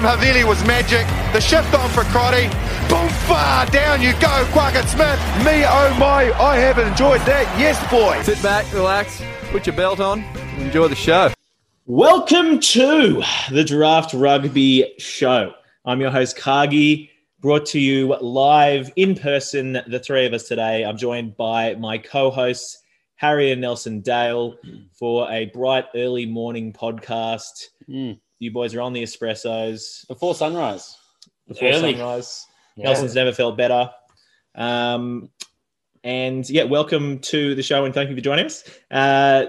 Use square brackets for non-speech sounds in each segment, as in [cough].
The pass from Havili was magic. The shift on for Crotty. Boom, far down you go, Quackett Smith. Me, oh my, I have enjoyed that. Yes, boy. Sit back, relax, put your belt on, enjoy the show. Welcome to the Draft Rugby Show. I'm your host, Cargie, brought to you live in person, the three of us today. I'm joined by my co hosts, Harry and Nelson Dale, for a bright early morning podcast. Mm. You boys are on the espressos Before sunrise. before Early. sunrise. Nelson's never felt better. Um, and yeah, welcome to the show and thank you for joining us. Uh,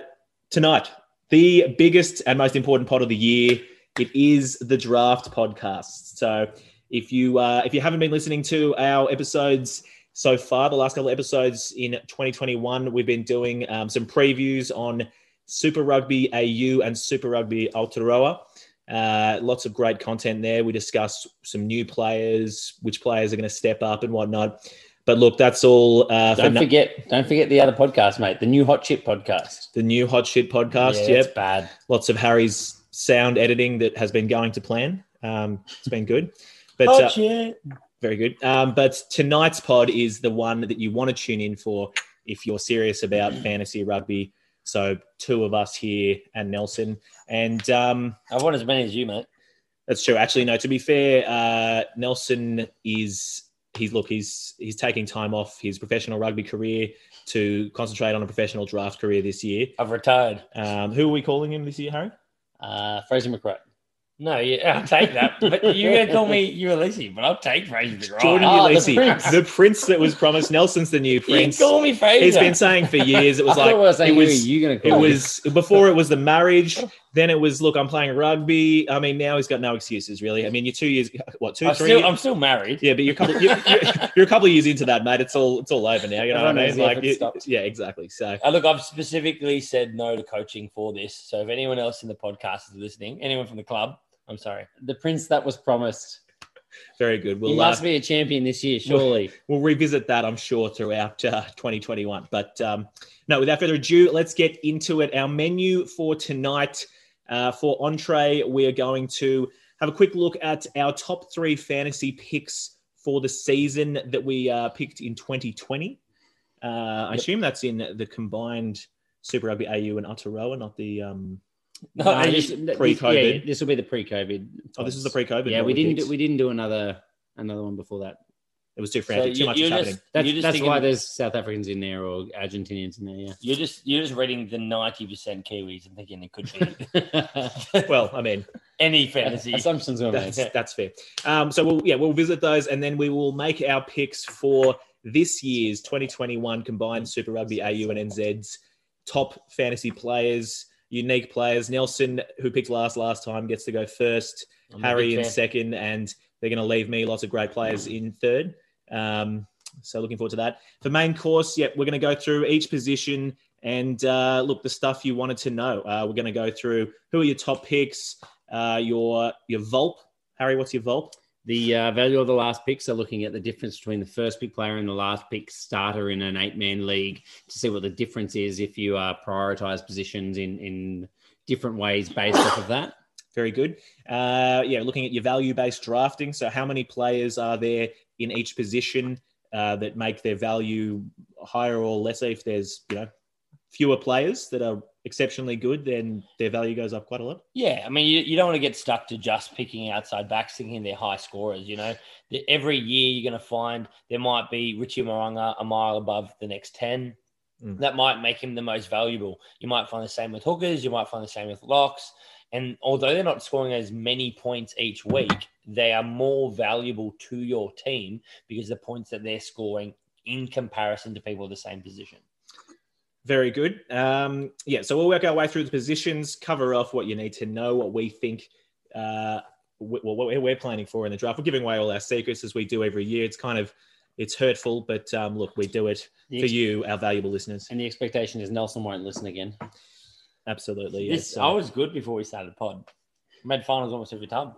tonight, the biggest and most important pod of the year. It is the draft podcast. So if you uh, if you haven't been listening to our episodes so far, the last couple of episodes in 2021, we've been doing um, some previews on Super Rugby AU and Super Rugby Aotearoa. Uh, lots of great content there. We discuss some new players, which players are going to step up and whatnot. But look, that's all uh, Don't no- forget, don't forget the other podcast, mate. The new Hot Chip podcast. the new Hot Shit podcast. yeah, yep. it's bad. lots of Harry's sound editing that has been going to plan. Um, it's been good, [laughs] but Hot uh, Chip. very good. Um, but tonight's pod is the one that you want to tune in for if you're serious about fantasy rugby. So two of us here and Nelson, and um, I want as many as you, mate. that's true. Actually, no. To be fair, uh, Nelson is he's look he's he's taking time off his professional rugby career to concentrate on a professional draft career this year. I've retired. Um, who are we calling him this year, Harry? Uh, Fraser McReight. No, yeah, I'll take that. [laughs] But you're going to call me Ulysses, but I'll take Fraser McReight. Jordan Oh, the Ulysses, prince. the prince that was promised. Nelson's the new you prince. call me Fraser. He's been saying for years. It was [laughs] like thought we saying it was. you, gonna call me. was before it was the marriage. [laughs] Then it was look, I'm playing rugby. I mean, now he's got no excuses really. I mean, you're two years, what two, I'm three? still, years- I'm still married. yeah, but you're a couple. You're, you're, you're a couple of years into that, mate. It's all it's all over now. You know what I mean? Like, you- yeah, exactly. So Uh, look, I've specifically said no to coaching for this. So if anyone else in the podcast is listening, anyone from the club, I'm sorry. the prince that was promised. very good. he We'll uh, must be a champion this year, surely. we'll revisit that, I'm sure, throughout uh, 2021. But um, no, without further ado, let's get into it. Our menu for tonight uh, for entree, we are going to have a quick look at our top three fantasy picks for the season that we uh, picked in 2020. Uh, I assume that's in the combined Super Rugby AU and Aotearoa, not the. Um, No, No, you- this, this- pre-COVID. yeah, this will be the pre-COVID. oh, this is the pre-COVID. Yeah, we didn't. Do, we didn't do another another one before that. it was too so frantic. too much you're was just, happening. That's, you're just that's thinking- why there's South Africans in there or Argentinians in there. Yeah. You're just you're just reading the 90% Kiwis and thinking it could be [laughs] Well, I mean, any fantasy. Assumptions were made. That's that's fair. Um, so we'll yeah we'll visit those and then we will make our picks for this year's 2021 combined Super Rugby AU and NZ's top fantasy players, unique players. Nelson, who picked last last time, gets to go first. I'm Harry in second, and they're going to leave me lots of great players in third. Um, so looking forward to that. For main course, yeah, we're going to go through each position and uh, look the stuff you wanted to know. Uh, we're going to go through who are your top picks, uh, your your Volp. Harry, what's your Volp? The uh, value of the last picks are looking at the difference between the first pick player and the last pick starter in an eight man league to see what the difference is if you uh, prioritize positions in, in different ways based off of that. Very good. Uh, yeah, looking at your value based drafting. So, how many players are there in each position uh, that make their value higher or lesser? If there's you know fewer players that are exceptionally good, then their value goes up quite a lot. Yeah, I mean, you, you don't want to get stuck to just picking outside backs, thinking they're high scorers. You know, The- every year you're going to find there might be Richie Mo'unga a mile above the next 10. Mm. That might make him the most valuable. You might find the same with hookers, you might find the same with locks. And although they're not scoring as many points each week, they are more valuable to your team because the points that they're scoring in comparison to people of the same position. Very good. Um, yeah, so we'll work our way through the positions, cover off what you need to know, what we think, uh, wh- what we're- planning for in the draft. We're giving away all our secrets as we do every year. It's kind of it's hurtful, but um, look, we do it The for you, our valuable listeners. And the expectation is Nelson won't listen again. Absolutely. This, Yes. I was good before we started pod. Made finals almost every time.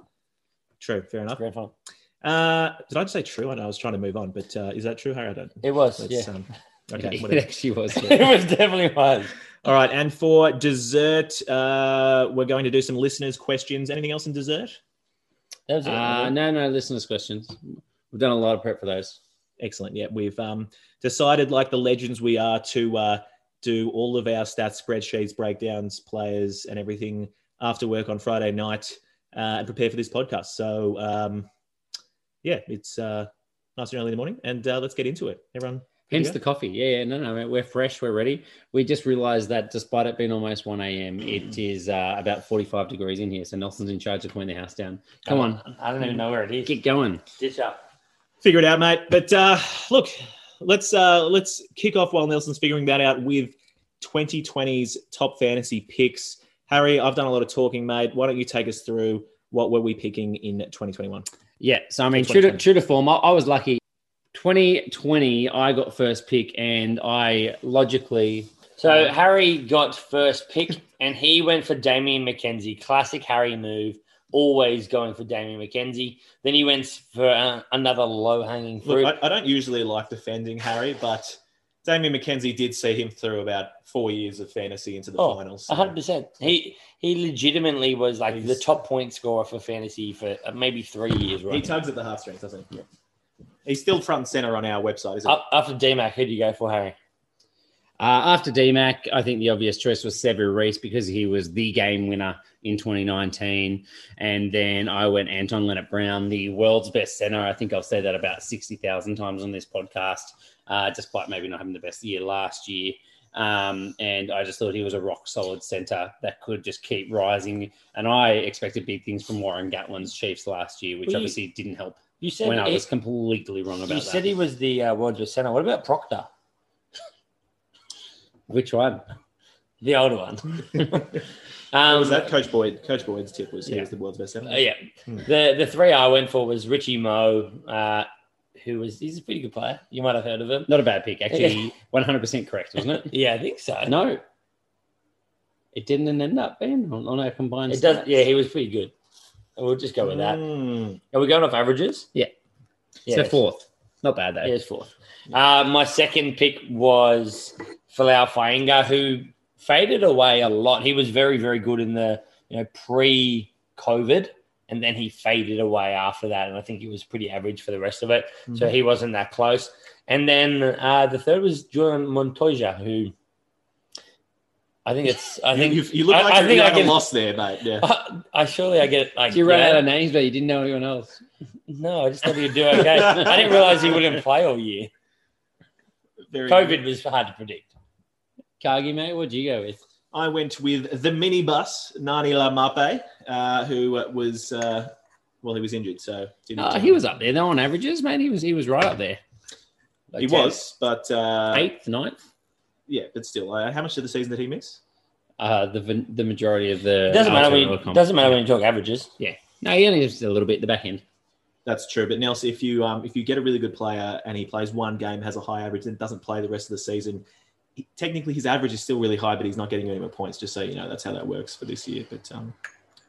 true. Fair enough. Grand final. Uh, did I just say true? I know I was trying to move on, but uh, is that true, Harry? I don't. It was, yeah. um, okay. it [laughs] actually was. [laughs] it was definitely was. All right. And for dessert, uh, we're going to do some listeners' questions. Anything else in dessert? That. Uh, no, no, listeners' questions. We've done a lot of prep for those. Excellent. Yeah, we've um, decided, like the legends we are, to uh, do all of our stats, spreadsheets, breakdowns, players, and everything after work on Friday night uh, and prepare for this podcast. So, um, yeah, it's uh, nice and early in the morning, and uh, let's get into it. Everyone, Hence to the coffee. Yeah, yeah, no, no, we're fresh, we're ready. We just realised that despite it being almost 1 a.m., it is uh, about 45 degrees in here. So Nelson's in charge of putting the house down. Come on, I don't even know where it is. get going. Ditch up. figure it out, mate. But uh, look, let's uh, let's kick off while Nelson's figuring that out with 2020's top fantasy picks. Harry, I've done a lot of talking, mate. Why don't you take us through what were we picking in 2021? Yeah, so I mean, true to, true to form, I, I was lucky. 2020, I got first pick, and I logically So Harry got first pick, and he went for Damian McKenzie. Classic Harry move. Always going for Damian McKenzie. Then he went for uh, another low hanging fruit. Look, I, I don't usually like defending Harry, but Damian McKenzie did see him through about four years of fantasy into the Oh, finals. Hundred percent. He he legitimately was like the top point scorer for fantasy for uh, maybe three years. Right he tugs at the heartstrings, doesn't he? He's still front and center on our website, isn't he? After DMAC, who do you go for, Harry? Uh, after DMAC, I think the obvious choice was Sevu Reece because he was the game winner in 2019. And then I went Anton Lienert-Brown, the world's best center. I think I've said that about 60,000 times on this podcast, uh, despite maybe not having the best year last year. Um, and I just thought he was a rock solid center that could just keep rising. And I expected big things from Warren Gatland's Chiefs last year, which Well, you- obviously didn't help You said when I he, was completely wrong about you about said he was the uh, world's best center. What about Proctor, [laughs] Which one? the older one? [laughs] Um, was that Coach Boyd? Coach Boyd's tip was he Yeah. was the world's best center. Uh, yeah, Hmm. the the three I went for was Richie Moe, uh, who was he's a pretty good player. You might have heard of him. Not a bad pick. Actually, [laughs] 100% correct, wasn't it? Yeah, I think so. No, it didn't end up being on, on our combined. it does. stats. Yeah, he was pretty good. We'll just go with that. Mm. Are we going off averages? Yeah. Yeah, so fourth, not bad though. Yeah, it's fourth. Uh, my second pick was Folau Fainga'a, who faded away a lot. He was very, very good in the you know pre-COVID, and then he faded away after that. And I think he was pretty average for the rest of it. So he wasn't that close. And then uh, the third was Julian Montoya, who I think it's. I think you, you look like I you think I had a loss there, mate. Yeah. [laughs] I, I surely I get like You ran yeah. out of names, but you didn't know anyone else. No, I just thought he'd do okay. I didn't realize he wouldn't play all year. Very COVID was hard to predict. Cargie, mate, what'd you go with? I went with the minibus, Ngani Laumape, uh, who uh, was, uh, well, he was injured, so didn't. Uh, he was up there. though on averages, man. He was he was right up there. He Like was, but uh, eighth, ninth. Yeah, but still, uh, how much of the season did he miss? Uh, the the majority of the It doesn't matter when you, comp. doesn't matter when you talk averages. Yeah, no, he only just a little bit at the back end. That's true, but Nelson, if you um, if you get a really good player and he plays one game, has a high average, and doesn't play the rest of the season, he, technically his average is still really high, but he's not getting any more points. Just so you know, that's how that works for this year. But um,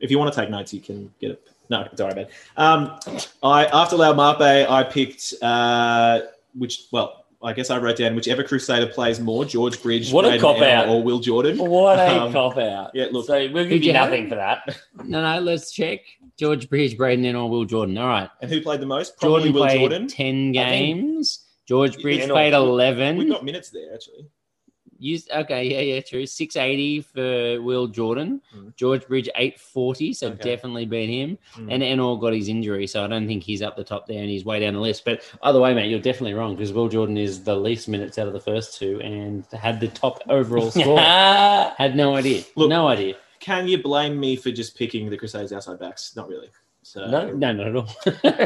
if you want to take notes, you can get it. No, don't worry about it. Um, I after Laumape, I picked uh, which well. I guess I wrote down whichever Crusader plays more, George Bridge, What a Braden cop-out. Or Will Jordan. What a Um, cop out. yeah, look- so we'll give you you nothing for that. [laughs] No, no, let's check. George Bridge, Braydon, and or Will Jordan. All right. And who played the most? Probably Jordan Will played Jordan. 10 games. George Bridge Yeah, played 11. We've got minutes there actually. Used okay, yeah, yeah, true. Six eighty for Will Jordan, Mm. George Bridge eight forty, so Okay. definitely beat him. Mm. And Ennor got his injury, so I don't think he's up the top there, and he's way down the list. But either way, mate, you're definitely wrong because Will Jordan is the least minutes out of the first two and had the top overall [laughs] score. [laughs] had no idea, Look- no idea. Can you blame me for just picking the Crusaders outside backs? Not really. So No. No, not at all.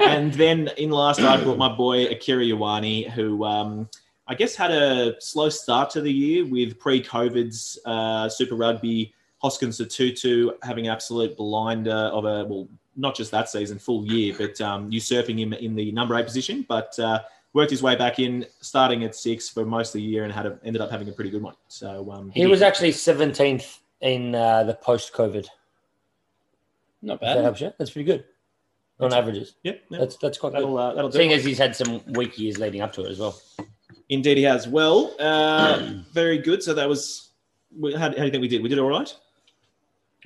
and then in last, I brought my boy Akira Ioane, who um, I guess had a slow start to the year with pre-COVID's uh, Super Rugby. Hoskins Sotutu having an absolute blinder of a well, not just that season, full year, but um, usurping him in the number eight position. But uh, worked his way back in, starting at six for most of the year, and had a, ended up having a pretty good one. So um, He was actually 17th in uh, the post COVID. not If that bad. helps you. That's pretty good on averages. yeah, yeah, That's that's quite good. that'll uh, that'll do. Seeing it. as he's had some weak years leading up to it as well. Indeed, he has. Well, uh, very good. So that was. We, how, how do you think we did? We did all right.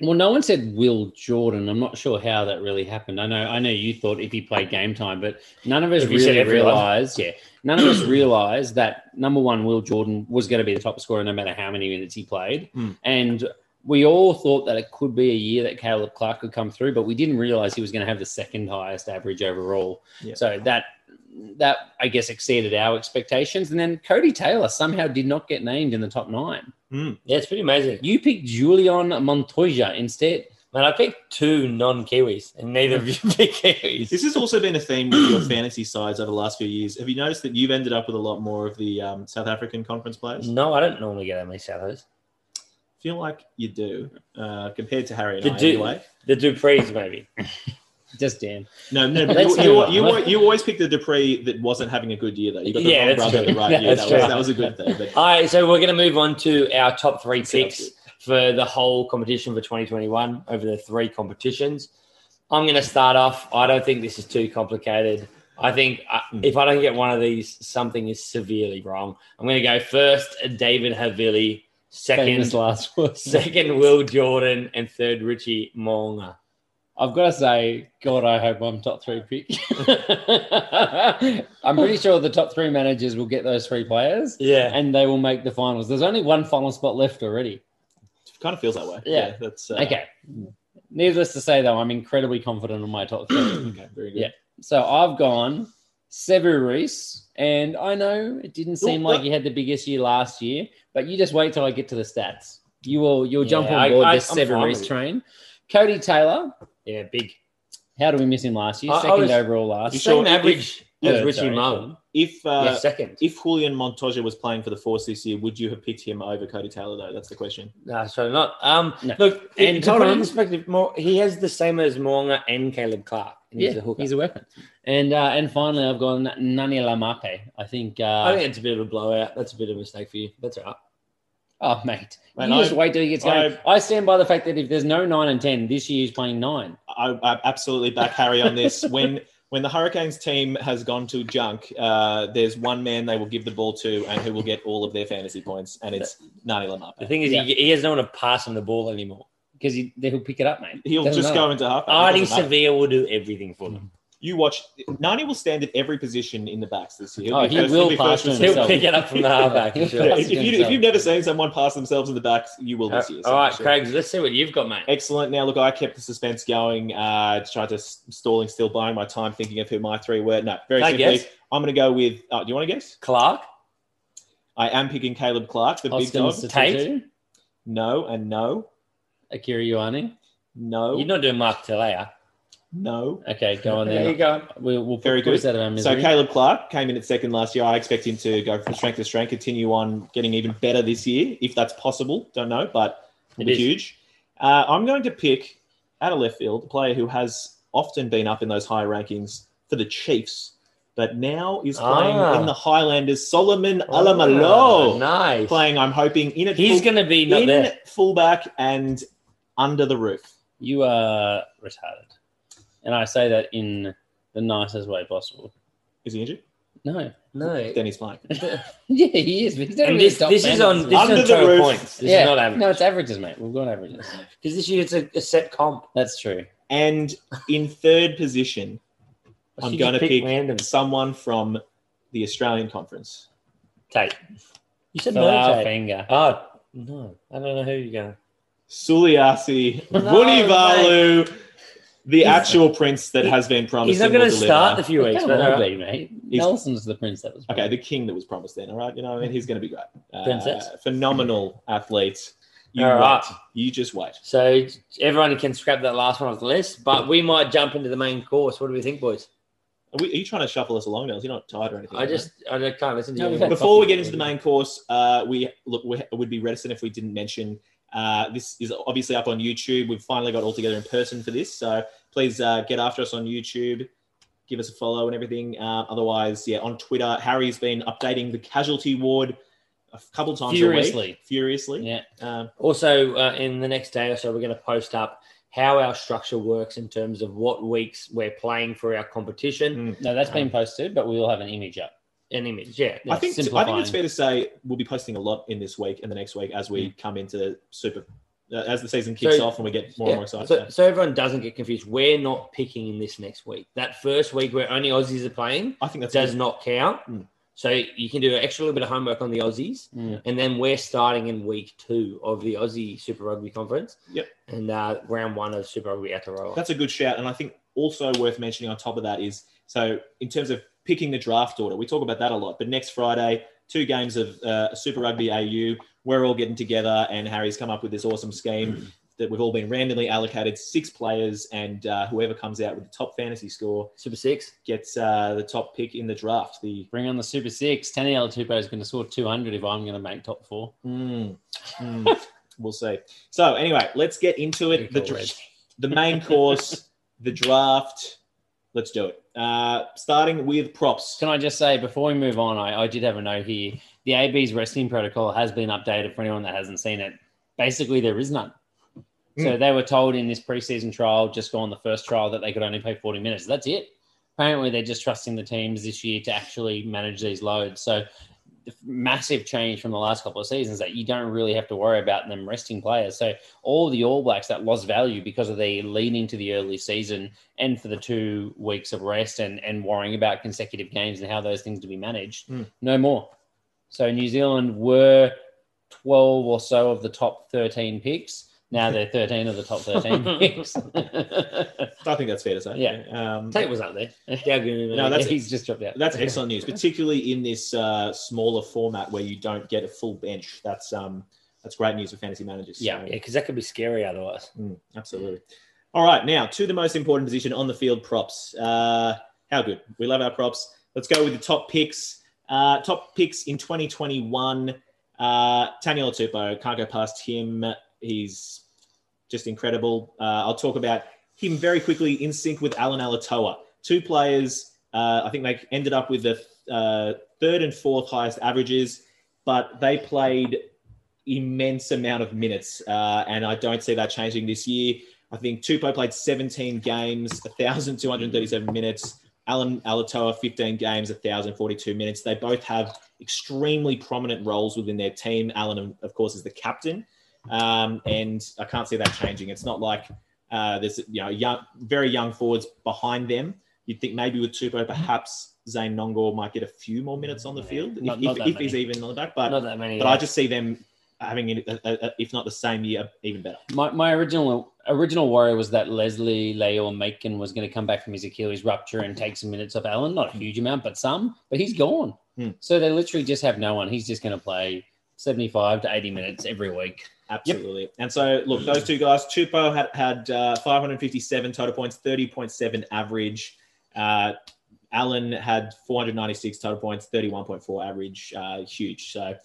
Well, no one said Will Jordan. I'm not sure how that really happened. I know, I know you thought if he played game time, but none of us If really realized. Yeah, none of us [clears throat] realized that number one, Will Jordan was going to be the top scorer no matter how many minutes he played, Mm. and we all thought that it could be a year that Caleb Clarke could come through, but we didn't realize he was going to have the second highest average overall. Yeah. So that that I guess exceeded our expectations. And then Codie Taylor somehow did not get named in the top nine. Yeah, it's pretty amazing. You picked Julian Montoya instead. Man, I picked two non-Kiwis, and neither of you [laughs] picked Kiwis. This has also been a theme with your fantasy sides over the last few years. Have you noticed that you've ended up with a lot more of the um, South African conference players? No, I don't normally get that many Southers. feel like you do uh, compared to Harry and The I. du- Anyway, The du Preez, maybe. [laughs] Just Dan. no, no, but [laughs] you, you, you, you always picked the du Preez that wasn't having a good year though. You got the Yeah, wrong brother true. the right [laughs] year. That was, that was a good thing. But All right, so we're going to move on to our top three Sounds picks for the whole competition for 2021 over the three competitions. I'm going to start off. I don't think this is too complicated. I think uh, Hmm. if I don't get one of these, something is severely wrong. I'm going to go first, David Havili, Famous second, last words. second Will Jordan, and third Richie Mo'unga. I've got to say, God, I hope I'm top three pick. [laughs] I'm pretty sure the top three managers will get those three players Yeah, and they will make the finals. There's only one final spot left already. it kind of feels that way. Yeah. that's uh, Okay. Needless to say, though, I'm incredibly confident on my top three. [clears throat] Okay, very good. Yeah. so I've gone Sevu Reece, and I know it didn't seem Ooh, like he had the biggest year last year, but you just wait till I get to the stats. You will you'll jump Yeah, on board I- this I'm Sevu Reece train. Codie Taylor, yeah, big. how do we miss him last year? I- I Second was- overall last You year. sure Same if- average Yeah, as Richie sorry, Mo. If uh, yeah, second. if Julian Montoya was playing for the Force this year, would you have picked him over Codie Taylor though? That's the question. No, so not. Um, No. Look, And and to hold put it in on. perspective, more he has the same as Mo'unga and Caleb Clarke. And Yeah, he's a hooker. he's a weapon. And uh, and finally, I've gone Ngani Laumape. I think. Uh, I think it's a bit of a blowout. That's a bit of a mistake for you. That's all right. Oh, mate, Man, you just wait till he gets going. I, stand by the fact that if there's no nine and ten, this year he's playing nine. I, I absolutely back Harry on this. [laughs] When when the Hurricanes team has gone to junk, uh, there's one man they will give the ball to, and who will get all of their fantasy points, and it's Ngani The thing is, Yeah. he, he has no one to pass him the ball anymore. Because he, he'll pick it up, mate. He'll Doesn't just matter. go into half. Ardie Savea will do everything for them. You watch. Ngani will stand at every position in the backs this year. He'll Oh, be he first- will pass first He'll himself. himself. pick it up from the halfback. Yeah, if, you, if you've never seen someone pass themselves in the backs, you will this year. all right, so- Craig. Let's see what you've got, mate. Excellent. Now, look, I kept the suspense going. Uh, tried to s- stalling, still buying my time, thinking of who my three were. No, very Can I simply, guess? I'm going to go with. Uh, do you want to guess? Clarke. I am picking Caleb Clarke, the big Austin dog. Sotutu, No, and no, Akira Ioane. no, You're not doing Mark Tele'a. No. Okay, go on There you go. We'll, we'll Very put, put us good. out of our So. Caleb Clarke came in at second last year. I expect him to go from strength to strength, continue on getting even better this year, if that's possible. Don't know, but it'll It be is. huge. Uh, I'm going to pick out of left field a player who has often been up in those high rankings for the Chiefs, but now is playing Ah. in the Highlanders. Solomon Oh, Alaimalo nice. playing. I'm hoping in at He's going to be in there. fullback and under the roof. You are retarded. And I say that in the nicest way possible. Is he injured? No. No. Then he's playing. [laughs] Yeah, he is. But he's And even this, this is on this Under is on the roof. points. This yeah. is not average. No, it's averages, mate. We've got averages. Because this year it's a, a set comp. That's true. And in third position, I'm going to just pick random. someone from the Australian Conference. Tate. You said Phil no, Tate. finger. Oh, no. I don't know who you're going. Suliasi No, Vunivalu, the He's- actual prince that has been promised. He's not going to start the deliver. few weeks, Come but on, be, mate. He's- Nelson's the prince that was. Okay, the king that was promised then, all right? You know, and he's going to be great. Uh, Princess. Phenomenal athlete. You All wait. right. You just wait. So everyone can scrap that last one off the list, but we might jump into the main course. What do we think, boys? Are, we, are you trying to shuffle us along, Nels? You're not tired or anything? I just I don't- can't listen to No, you. Before we get into the main course, uh, we look we would be reticent if we didn't mention uh, this is obviously up on YouTube. We've finally got all together in person for this, so please uh, get after us on YouTube, give us a follow and everything. Uh, otherwise, yeah, on Twitter, Harry's been updating the casualty ward a couple times a Furiously. week, furiously. Yeah. Um, Also, uh, in the next day or so, we're going to post up how our structure works in terms of what weeks we're playing for our competition. mm. No, that's been posted, but we will have an image up. An image, yeah. I think I think it's fair to say we'll be posting a lot in this week and the next week as we come into super uh, as the season kicks So- off and we get more and more excited. So, so everyone doesn't get confused. We're not picking in this next week. That first week where only Aussies are playing I think that does not count. Mm. So you can do an extra little bit of homework on the Aussies, Mm. and then we're starting in week two of the Aussie Super Rugby Conference. Yep. And uh, round one of Super Rugby Aotearoa. That's a good shout. And I think also worth mentioning on top of that is so in terms of picking the draft order, we talk about that a lot. But next Friday, two games of uh, Super Rugby AU, we're all getting together, and Harry's come up with this awesome scheme that we've all been randomly allocated six players, and uh, whoever comes out with the top fantasy score Super Six. gets uh, the top pick in the draft. The Bring on the Super Six. Taniela Tupou is going to score 200 if I'm going to make top four. Mm, mm, we'll see. So anyway, let's get into it. The, Pretty cool, dra- Reg. the main course, the draft. Let's do it. Uh, starting with props. Can I just say before we move on, I, I did have a note here. The AB's resting protocol has been updated for anyone that hasn't seen it. Basically, there is none. So they were told in this preseason trial, just go on the first trial, that they could only play 40 minutes. That's it. Apparently, they're just trusting the teams this year to actually manage these loads. So, massive change from the last couple of seasons that you don't really have to worry about them resting players. So, all the All Blacks that lost value because of the leading to the early season and for the two weeks of rest and, and worrying about consecutive games and how those things to be managed, Mm. no more. So, New Zealand were 12 or so of the top 13 picks. Now they're 13 of the top 13 picks. [laughs] [laughs] I think that's fair to say. Yeah. Um, Tate was up there. No, that's- he's just dropped out. that's excellent [laughs] news, particularly in this uh, smaller format where you don't get a full bench. That's um, that's great news for fantasy managers. Yeah, So- Yeah, because that could be scary otherwise. Mm, absolutely. All right, now to the most important position on the field, props. Uh, how good? We love our props. Let's go with the top picks. Uh, top picks in 2021. Uh, Taniela Tupou, can't go past him. He's just incredible. Uh, I'll talk about him very quickly in sync with Allan Alaalatoa. Two players, uh, I think they ended up with the uh, third and fourth highest averages, but they played immense amount of minutes, uh, and I don't see that changing this year. I think Tupou played 17 games, 1,237 minutes. Allan Alaalatoa, 15 games, 1,042 minutes. They both have extremely prominent roles within their team. Allan, of course, is the captain, um, and I can't see that changing. It's not like uh, there's you know young, very young forwards behind them. You'd think maybe with Tupou, perhaps Zane Nonggorr might get a few more minutes on the field Not- if, not if, if he's even on the back. But Not that many. but yeah. I just see them having, it, uh, uh, if not the same year, even better. My, my original original worry was that Leslie Leo Macon was going to come back from his Achilles rupture and take some minutes off Allan. Not a huge amount, but some. But he's gone. Hmm. So they literally just have no one. He's just going to play 75 to 80 minutes every week. Absolutely. And so, look, those two guys, Tupou had, had uh, 557 total points, 30.7 average. Uh, Allan had 496 total points, 31.4 average. Uh, huge. So,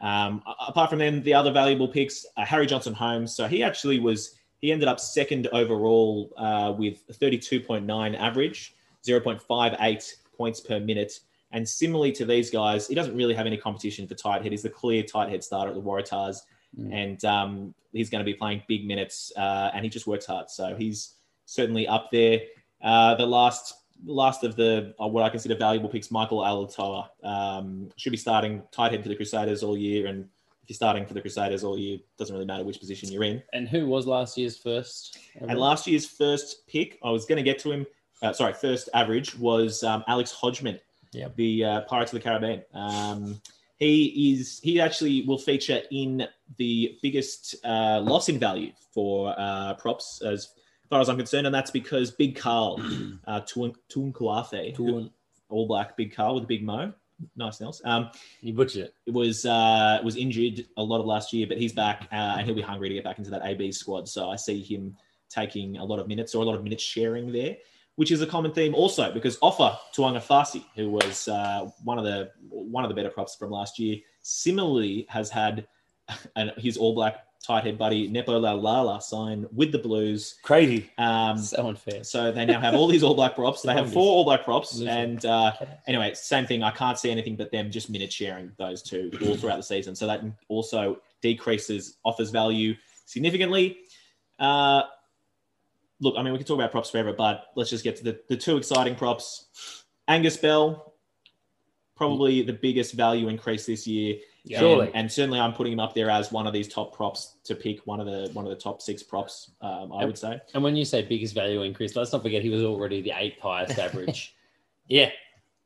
um, apart from them, the other valuable picks, uh, Harry Johnson Holmes. So, he actually was, he ended up second overall uh, with 32.9 average, 0.58 points per minute. And similarly to these guys, he doesn't really have any competition for tight head. He's the clear tight head starter at the Waratahs Mm. and um, he's going to be playing big minutes, uh, and he just works hard. So he's certainly up there. Uh, the last last of the uh, what I consider valuable picks, Michael Alaalatoa, um, should be starting tight head for the Crusaders all year, and if you're starting for the Crusaders all year, doesn't really matter which position you're in. And who was last year's first? And last year's first pick, I was going to get to him. Uh, sorry, first average was um, Alex Hodgman, Yep. the uh, Pirates of the Caribbean. Um, he is he actually will feature in the biggest uh, loss in value for uh, props as far as I'm concerned, and that's because Big Karl, uh, [clears throat] Tuan Tu'inukuafe, who- All Black Big Karl with a big mo, nice nails. Um, You butchered it. was uh, was injured a lot of last year, but he's back uh, and he'll be hungry to get back into that AB squad. So I see him taking a lot of minutes or a lot of minutes sharing there, which is a common theme also because Offa Tuanga Fasi, who was uh, one of the one of the better props from last year, similarly has had [laughs] an, his All Black tight head buddy Nepo Laulala sign with the Blues. Crazy. Um, So unfair. so they now have all these All Black props. They have four All Black props, Losing. and uh, anyway, same thing. I can't see anything but them just minute sharing those two all throughout the season. So that also decreases offers value significantly. Uh, look, I mean, we can talk about props forever, but let's just get to the, the two exciting props. Angus Bell, probably the biggest value increase this year. And- Surely. and, certainly I'm putting him up there as one of these top props to pick one of the one of the top six props. Um, I would say. And when you say biggest value increase, let's not forget he was already the eighth highest average. [laughs] Yeah.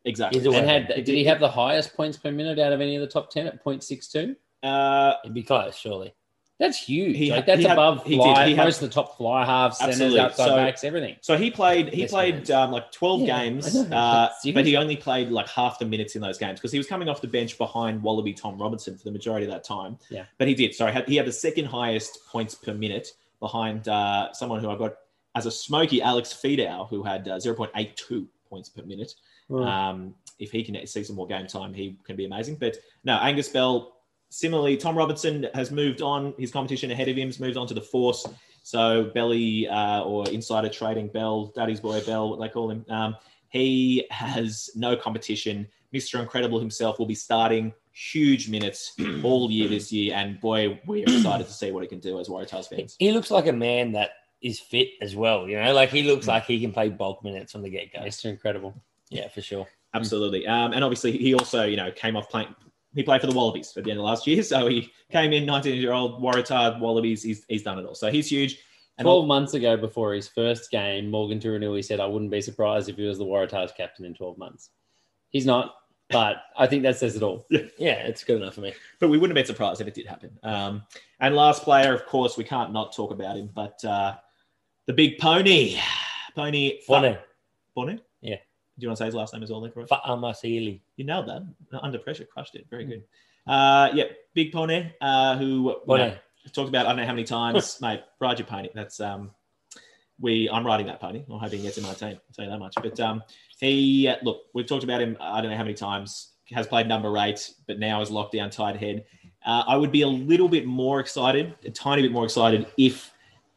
Exactly. And had did he have the highest points per minute out of any of the top ten at 0.62? Uh, It'd be close, surely. That's huge. He- like that's he had- above he fly, He had- most of the top fly halves, centers, Absolutely. outside So- backs, everything. so he played. He Yes, played um, like 12 Yeah, games, uh, but he only played like half the minutes in those games because he was coming off the bench behind Wallaby Tom Robertson for the majority of that time. Yeah. but he did. Sorry, had, he had the second highest points per minute behind uh, someone who I've got as a smoky, Alex Fidow, who had uh, 0.82 points per minute. Um, if he can see some more game time, he can be amazing. But no, Angus Bell. Similarly, Tom Robertson has moved on. His competition ahead of him has moved on to the Force. So Belly uh, or insider trading Bell, Daddy's boy Bell, what they call him. Um, he has no competition. Mr. Incredible himself will be starting huge minutes [clears throat] all year this year, and boy, we're excited to see what he can do as Waratahs fans. He looks like a man that is fit as well. You know, like he looks like he can play bulk minutes from the get go. Mr. Incredible. Yeah, for sure. Absolutely. Um, and obviously, he also, you know, came off playing. He played for the Wallabies at the end of last year. [laughs] So he came in, 19 year old Waratah Wallabies. He's, he's done it all. So he's huge. And 12 months ago, before his first game, Morgan Turinui said, I wouldn't be surprised if he was the Waratahs captain in 12 months. He's not, but I think that says it all. [laughs] Yeah, it's good enough for me. but we wouldn't have been surprised if it did happen. Um, and last player, of course, we can't not talk about him, but uh, the big pony. [sighs] Pony. Bonnet. Bonnet? Do you want to say his last name as well, then, Corey? Fa'amausili. You nailed that. Under pressure, crushed it. Very good. Uh, yeah, Big Pony, uh, who you know, talked about I don't know how many times, [laughs] mate. Ride your pony. That's um, we. I'm riding that pony. I'm hoping he gets in my team. I'll tell you that much. But um, he uh, look, we've talked about him. I don't know how many times. Has played number eight, but now is locked down tight head. Uh, I would be a little bit more excited, a tiny bit more excited, if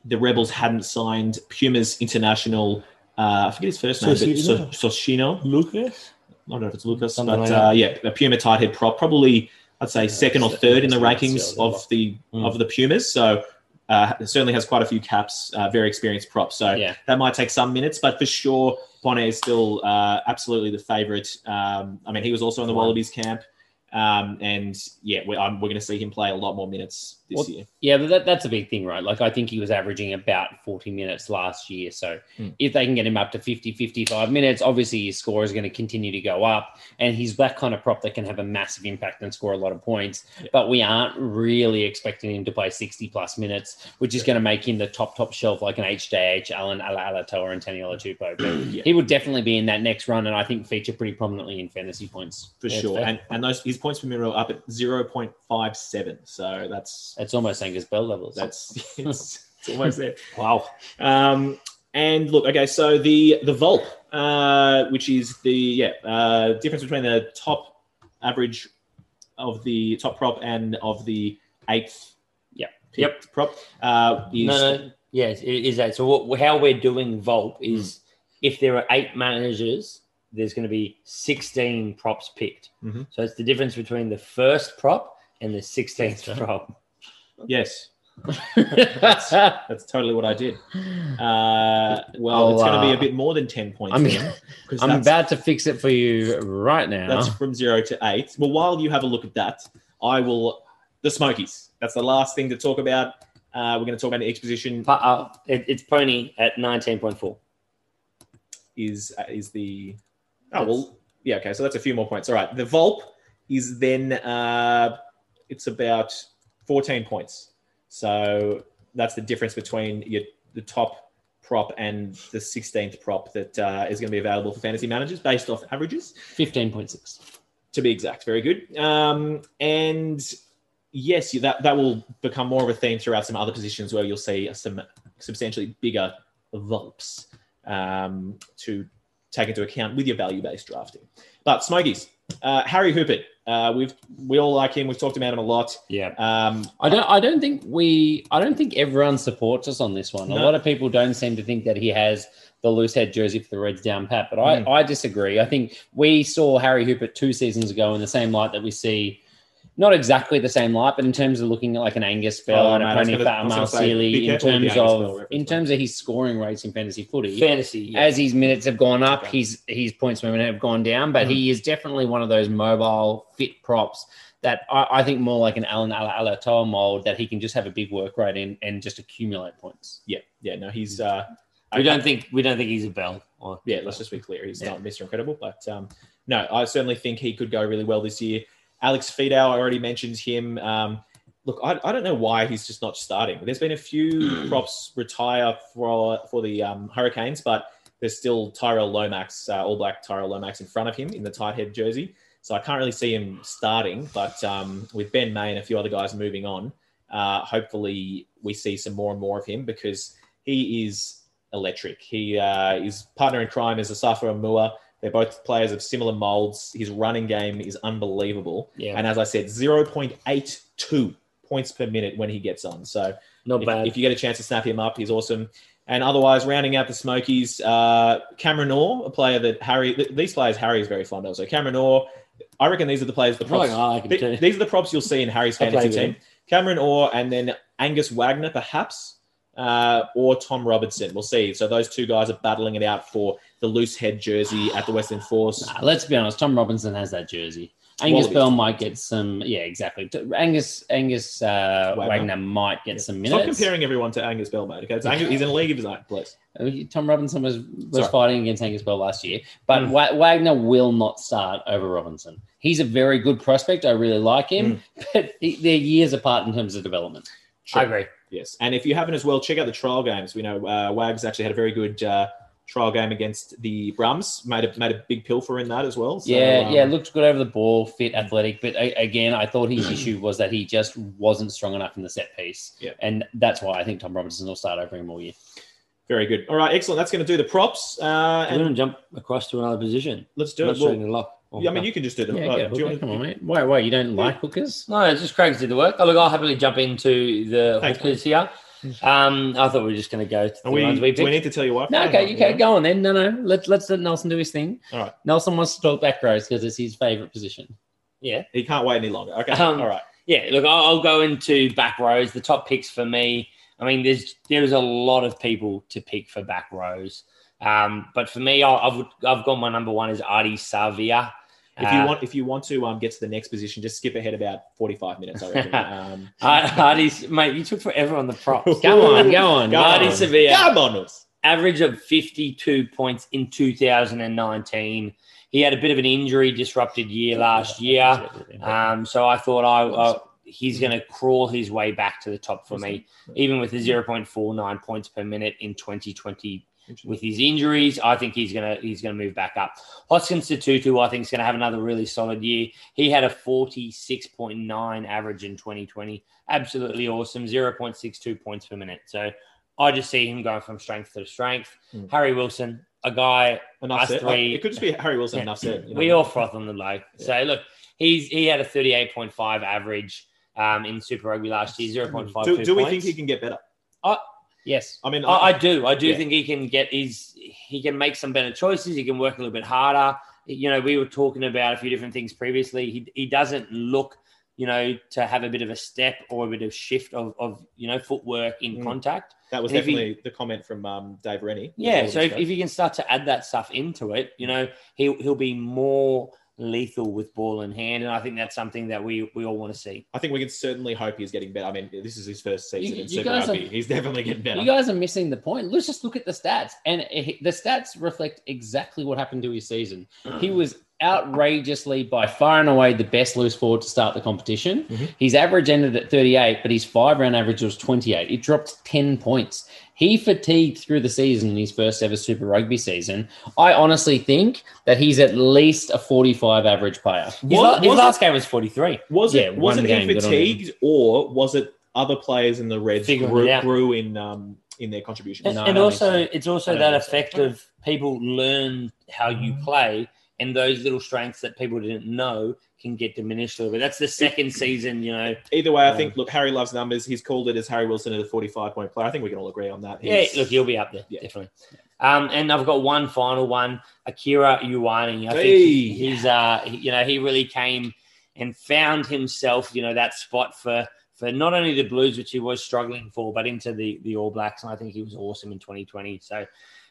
the Rebels hadn't signed Puma's international. Uh, I forget his first name, Soshino. so- Soshino. Lucas? I don't know if it's Lucas, Something but like uh, yeah, a Puma tight head prop, probably I'd say second or third in the rankings of the Mm. of the Pumas. So uh, certainly has quite a few caps, uh, very experienced prop. So Yeah. that might take some minutes, but for sure, Bonnet is still uh, absolutely the favourite. Um, I mean, he was also in the Wallabies camp. Um, and yeah, we're, we're going to see him play a lot more minutes this Well, year. Yeah, but that, that's a big thing, right? Like, I think he was averaging about 40 minutes last year. So, Hmm. if they can get him up to 50, 55 minutes, obviously his score is going to continue to go up. And he's that kind of prop that can have a massive impact and score a lot of points. Yeah. But we aren't really expecting him to play 60 plus minutes, which is going to make him the top, top shelf like an HJH, Allan Alaalatoa, and Taniela Tupou. But [clears throat] Yeah. he would definitely be in that next run and I think feature pretty prominently in fantasy points. For Yeah, sure, and and those his points per minute are up at zero point five seven. So that's It's almost Angus Bell levels. that's [laughs] it's, it's almost there. Wow. Um, and look, okay, so the the Volp, uh, which is the yeah uh, difference between the top average of the top prop and of the eighth Yep. picked prop uh, is No, no. Yes, it is that. So what, how we're doing Volp is if there are eight managers, there's going to be 16 props picked. Mhm. So it's the difference between the first prop and the 16th prop. Yes. [laughs] That's that's totally what I did. Uh, well, I'll, it's going to be a bit more than ten points. I'm- [laughs] I'm about to fix it for you right now. That's from zero to eight. Well, while you have a look at that, I will. The Smokies. That's the last thing to talk about. Uh, we're going to talk about the exposition. Uh, it, it's Pony at 19.4. Is uh, is the oh well yeah okay so that's a few more points. All right, the Volp is then uh, it's about fourteen points. So that's the difference between your the top prop and the sixteenth prop that uh, is going to be available for fantasy managers based off averages. 15.6. to be exact. Very good. Um, and yes, that that will become more of a theme throughout some other positions where you'll see some substantially bigger vulps um, to take into account with your value-based drafting. But Smokies, uh, Harry Hoopert, uh, we've we all like him. We've talked about him a lot. Yeah. Um, I don't I don't think we I don't think everyone supports us on this one. A lot of people don't seem to think that he has the loose head jersey for the Reds down pat, but I, Mm. I disagree. I think we saw Harry Hoopert two seasons ago in the same light that we see not exactly the same light, but in terms of looking at like an Angus Bell Oh, and mate, a I Pony gonna- I was Fat gonna say, be Sealy in careful with the terms of in terms of his scoring rates in fantasy footy. Fantasy. Yeah. as his minutes have gone up, Okay. his his points per minute have gone down, but he is definitely one of those mobile fit props that I, I think more like an Allan Ala- Alaalatoa mold that he can just have a big work rate in and just accumulate points. Yeah, yeah. No, he's. Uh, We I- don't think we don't think he's a bell. Or, yeah, let's just be clear. He's Yeah. not Mr. Incredible, but um, no, I certainly think he could go really well this year. Alex Fidow, I already mentioned him. Um, look, I, I don't know why he's just not starting. There's been a few [clears throat] props retire for for the um, Hurricanes, but there's still Tyrell Lomax, uh, All Black Tyrell Lomax in front of him in the tight head jersey. So I can't really see him starting, but um, with Ben May and a few other guys moving on, uh, hopefully we see some more and more of him because he is electric. He uh, his partner in crime is Asafo Aumua. They're both players of similar molds. His running game is unbelievable. Yeah. And as I said, 0.82 points per minute when he gets on. So not if, bad. if you get a chance to snap him up, he's awesome. And otherwise, rounding out the Smokies, uh, Cameron Orr, a player that Harry, th- these players Harry is very fond of. So Cameron Orr, I reckon these are the players, the props. Th- these are the props you'll see in Harry's [laughs] fantasy team. Cameron Orr and then Angus Wagner, perhaps, uh, or Tom Robertson. We'll see. So those two guys are battling it out for the loose head jersey at the Western Force. Nah, let's be honest. Tom Robertson has that jersey. Angus Wallabies. Bell might get some. Yeah, exactly. Angus Angus uh, Wagner. Wagner. might get some minutes. Stop comparing everyone to Angus Bell, mate. Okay, It's Angus, he's in a league of his own, please. Uh, Tom Robertson was was Sorry. fighting against Angus Bell last year, but Mm. Wa- Wagner will not start over Robertson. He's a very good prospect. I really like him, Mm. [laughs] but he- they're years apart in terms of development. I agree. Yes, and if you haven't as well, check out the trial games. We know uh, Wags actually had a very good uh, trial game against the Brums. Made a made a big pilfer in that as well. So, yeah, um, yeah, looked good over the ball, fit, athletic. But a- again, I thought his issue was that he just wasn't strong enough in the set piece. Yeah. and that's why I think Tom Robertson will start over him all year. very good. All right, excellent. That's going to do the props. Uh, I'm and going to jump across to another position. let's do Not it. Well, the lock. Yeah, I mean, you can just do the. Yeah, uh, do you hooker. want- Come on, mate. Why? Why you don't like hookers? No, it's just Craig's did the work. Oh, look, I'll happily jump into the Thanks, hookers here. Um, I thought we were just going to go to the we, ones we we need to tell you what? No, okay, you can go on then. No, no, let's let's let Nelson do his thing. All right. Nelson wants to talk back rows because it's his favorite position. Yeah, He can't wait any longer. Okay. Um, All right. yeah. Look, I'll, I'll go into back rows. The top picks for me. I mean, there's there's a lot of people to pick for back rows. Um, but for me, I- I've I've got my number one is Ardie Savea. If you Uh, want, if you want to um, get to the next position, just skip ahead about forty-five minutes. I reckon. [laughs] Um, Ardie's mate, you took forever on the props. [laughs] Go on, go on. Go Ardie on. Savea. Come on, us. average of 52 points in 2019. He had a bit of an injury disrupted year last year. Um, so I thought I, uh, he's going to crawl his way back to the top for me, even with the 0.49 points per minute in 2020. With his injuries, I think he's gonna he's gonna move back up. Hoskins Sotutu, I think is gonna have another really solid year. He had a 46.9 average in 2020. Absolutely awesome. 0.62 points per minute. So I just see him going from strength to strength. Hmm. Harry Wilson, a guy Enough Us said. three- it could just be Harry Wilson. Yeah. Enough said. you know. we all froth on the low. So look, he's he had a 38.5 average um, in Super Rugby last year, 0.52 Do, do we points. think he can get better? Yes. I mean, I, I do. I do Yeah. think he can get his. He can make some better choices. He can work a little bit harder. You know, we were talking about a few different things previously. He, he doesn't look, you know, to have a bit of a step or a bit of shift of, of you know footwork in Mm. contact. that was and if he- definitely the comment from um, Dave Rennie. Yeah. So if, if you can start to add that stuff into it, you know, he'll he'll be more lethal with ball in hand, and I think that's something that we we all want to see. I think we can certainly hope he's getting better. I mean, this is his first season You- in Super Rugby. are- He's definitely getting better. You guys are missing the point. Let's just look at the stats, and it- the stats reflect exactly what happened to his season. He [clears throat] was outrageously, by far and away, the best loose forward to start the competition. Mhm. His average ended at 38, but his five round average was 28. It dropped 10 points. He fatigued through the season in his first ever Super Rugby season. I honestly think that he's at least a 45 average player. His, Was- la- his was last game was forty three. was Yeah, it one was it game, he him. fatigued or was it other players in the Reds Figuring grew, grew in um, in their contribution? And, No, and also, so. it's also that think so. effect of people learn how you play, and those little strengths that people didn't know can get diminished a little bit. That's the second season, you know. Either way, I think look, Harry loves numbers. He's called it as Harry Wilson at a 45 point player. I think we can all agree on that. Yeah, look, he'll be up there, Yeah. definitely. Um, and I've got one final one, Akira Ioane. I think Hey. he- he's, uh, you know, he really came and found himself, you know, that spot for for not only the Blues, which he was struggling for, but into the the All Blacks, and I think he was awesome in 2020. So,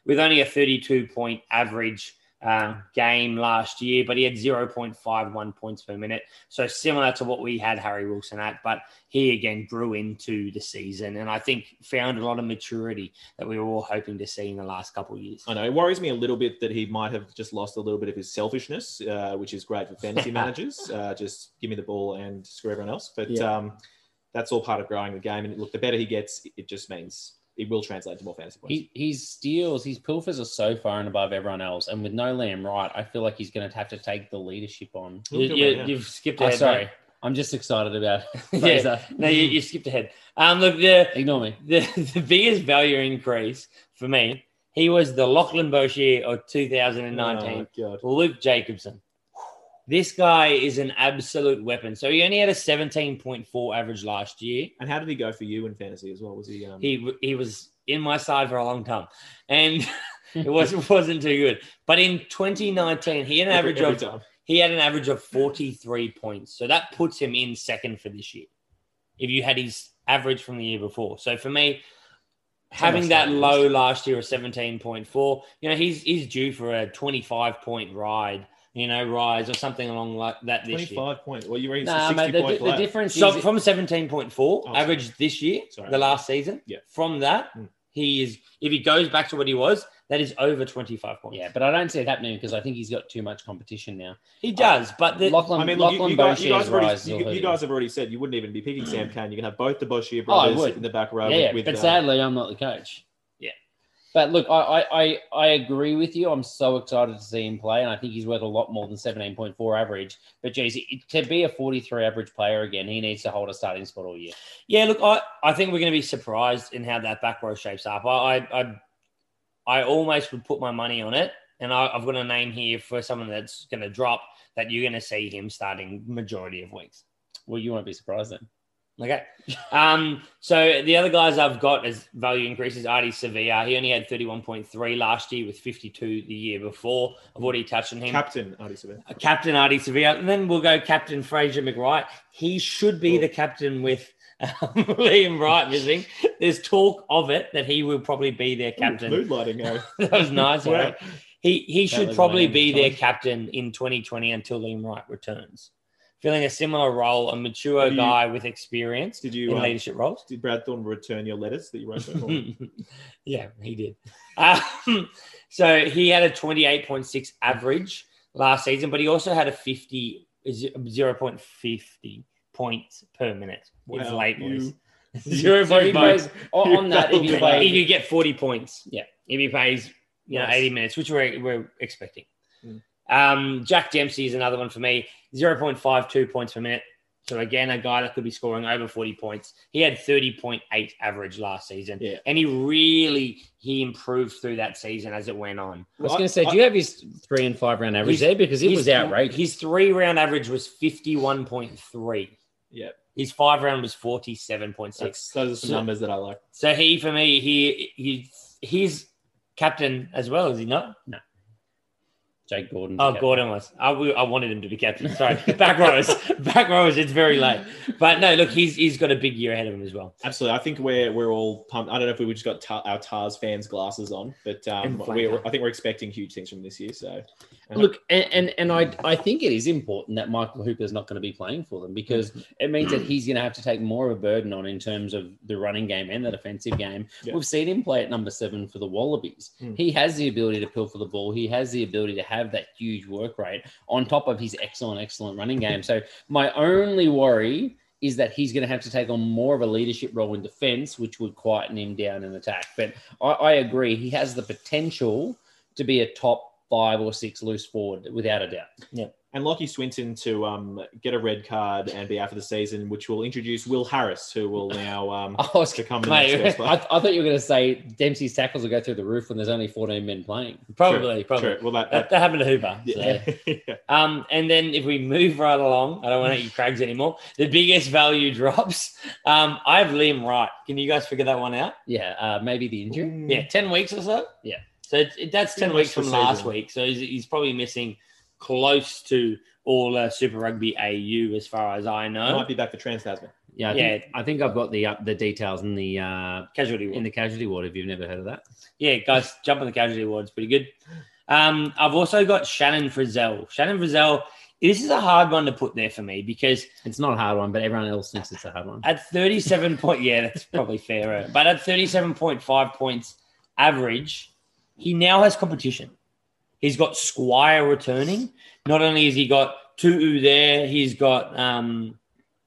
with only a 32 point average uh, game last year, but he had 0.51 points per minute. So similar to what we had Harry Wilson at, but he again grew into the season and I think found a lot of maturity that we were all hoping to see in the last couple of years. I know it worries me a little bit that he might have just lost a little bit of his selfishness, uh, which is great for fantasy [laughs] managers. Uh, just give me the ball and screw everyone else. But Yeah. um, that's all part of growing the game. And look, the better he gets, it just means it will translate to more fantasy points. He, his steals, his pilfers are so far and above everyone else, and with no Liam Wright, I feel like he's going to have to take the leadership on. You, you, yeah. You've skipped Oh, ahead. sorry, mate. I'm just excited about. [laughs] yeah, no, you, you skipped ahead. Um, look, the, Ignore me. the [laughs] the biggest value increase for me, he was the Lachlan Boshier of 2019. Oh, God. Luke Jacobson. This guy is an absolute weapon. So he only had a 17.4 average last year. And how did he go for you in fantasy as well? Was he? Um, He he was in my side for a long time, and [laughs] it [laughs] wasn't wasn't too good. But in 2019, he had an every- average every of time. he had an average of 43 points. So that puts him in second for this year. If you had his average from the year before. So for me, having that low last year of 17.4, you know, he's he's due for a 25 point ride, you know, rise or something along like that this year. 25 points. Well, you were Nah, 60 mate, the, point the difference So from 17.4 sorry. average this year, Sorry. the last season, Yeah. from that, Mm. he is if he goes back to what he was, that is over 25 points. yeah, but I don't see it happening because I think he's got too much competition now. He does, but the, Lachlan, I mean, look, you, Lachlan you, guys, you, guys have already, you, you guys have already said you wouldn't even be picking Sam Cane. You can have both the Boshier Oh, brothers would. in the back row. yeah, yeah, with, but uh, sadly, I'm not the coach. But look, I, I, I, agree with you. I'm so excited to see him play, and I think he's worth a lot more than 17.4 average. But geez, to be a 43 average player again, he needs to hold a starting spot all year. Yeah, look, I, I think we're going to be surprised in how that back row shapes up. I I, I, I almost would put my money on it, and I, I've got a name here for someone that's going to drop that you're going to see him starting majority of weeks. Well, you won't be surprised then. Okay. Um, so the other guys I've got as value increases, Ardie Savea. He only had 31.3 last year with 52 the year before. I've already touched on him. captain Ardie Savea. Captain Ardie Savea. And then we'll go Captain Fraser McReight. He should be the captain with um, [laughs] Liam Wright missing. There's talk of it that he will probably be their captain. Mood lighting, Harry. [laughs] that was nice. Wow. Harry. He he should probably be their captain in 2020 until Liam Wright returns. Filling a similar role, a mature you- guy with experience Did you in um, leadership roles. did Brad Thorn return your letters that you wrote? to him? [laughs] yeah, he did. Um, so he had a 28.6 average last season, but he also had a 50, 0.50 points per minute. It's Wow, late, boys. [laughs] Zero [laughs] So he plays on, on that. If you If play, you get 40 points, Yeah. If he plays, you know, Nice. 80 minutes, which we're, we're expecting. Mm. Um, Jack Dempsey is another one for me. 0.52 points per minute. So again, a guy that could be scoring over 40 points. He had 30.8 average last season. Yeah. And he really he improved through that season as it went on. I was going to say, do you have his three and five round average His- there? Because it His- was outrageous. His three round average was 51.3. Yeah. His five round was 47.6. That's, those are some So- numbers that I like. So he, for me, he he he's captain as well, is he not? Jake Gordon. Oh, Gordon was. I, I wanted him to be captain. Sorry, [laughs] back rowers, back rowers. It's very late, but no. Look, he's he's got a big year ahead of him as well. Absolutely. I think we're we're all pumped. I don't know if we just got ta- our Tahs fans glasses on, but um, we're, I think we're expecting huge things from this year. So Look, and, and and I I think it is important that Michael Hooper is not going to be playing for them because it means that he's going to have to take more of a burden on in terms of the running game and the defensive game. Yeah. We've seen him play at number seven for the Wallabies. Mm. He has the ability to pilfer the ball. He has the ability to have that huge work rate on top of his excellent, excellent running game. So my only worry is that he's going to have to take on more of a leadership role in defense, which would quieten him down in attack. But I, I agree, he has the potential to be a top five or six loose forward without a doubt. And Lachie Swinton to um, get a red card and be out for the season, which will introduce Will Harris, who will [laughs] now um, I was become the Mate, next [laughs] I, player. I thought you were going to say Dempsey's tackles will go through the roof when there's only 14 men playing. Probably, probably. True. Well, that, That, that, happened to Hooper. so. yeah. [laughs] yeah. Um, and then if we move right along, I don't want to eat crags anymore. The biggest value drops. Um, I have Liam Wright. Can you guys figure that one out? Yeah, uh, maybe the injury. Yeah, ten weeks or so. Yeah. So it, it- that's ten weeks from last season. week. So he's, he's probably missing close to all uh, Super Rugby AU as far as I know. Might be back for Trans Tasman. Yeah, I Yeah. think, I think I've got the uh, the details in the uh, Casualty in ward. the casualty ward. If you've never heard of that, Yeah, guys, jump on the casualty ward. It's pretty good. Um, I've also got Shannon Frizzell. Shannon Frizzell, this is a hard one to put there for me because It's not a hard one, but everyone else thinks it's a hard one. at 37 point, yeah, that's probably fairer. But at 37.5 points average, he now has competition. He's got Squire returning. Not only has he got Tutu there, he's got um,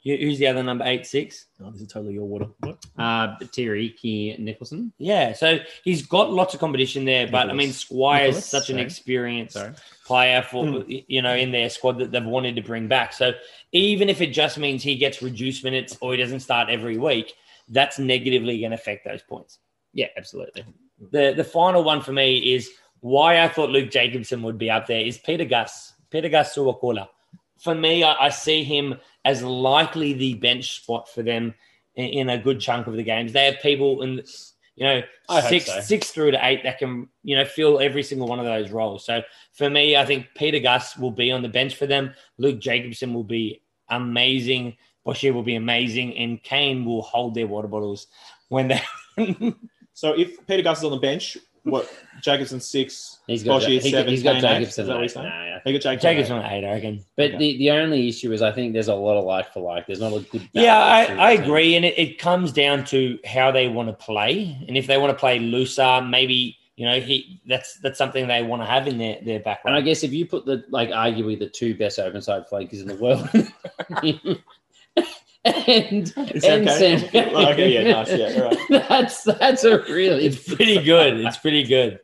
who's the other number eight six? Oh, this is totally your water. What? Uh, Tyreek Nicholson. Yeah, so he's got lots of competition there. But I mean, Nicholas. Squire's Nicholas, such an sorry. experienced Sorry. player for you know in their squad that they've wanted to bring back. So even if it just means he gets reduced minutes or he doesn't start every week, that's negatively going to affect those points. Yeah, absolutely. The the final one for me is why I thought Luke Jacobson would be up there is Pita Gus. Pita Gus Sowakula. For me, I, I see him as likely the bench spot for them in, in a good chunk of the games. They have people in you know I six so. six through to eight that can you know fill every single one of those roles. So for me, I think Pita Gus will be on the bench for them. Luke Jacobson will be amazing. Boshier will be amazing, and Cane will hold their water bottles when they. [laughs] So if Pita Gus is on the bench, what Jacobson six, He's got, Boshi he, seven, he's got Cane eight? Jacobson. Is that what mate. he's saying? Nah, yeah. He got Jacobson. Jacobson at eight, I reckon. But Okay. the, the only issue is I think there's a lot of like for like. There's not a good. Yeah, I, I the team. agree. And it, it comes down to how they want to play. And if they want to play looser, maybe, you know, he that's that's something they want to have in their, their back And I guess if you put the like arguably the two best open side flankers in the world, [laughs] and Is and okay? Sam- okay, yeah, nice, yeah, all right. [laughs] that's that's a really It's pretty good. It's pretty good.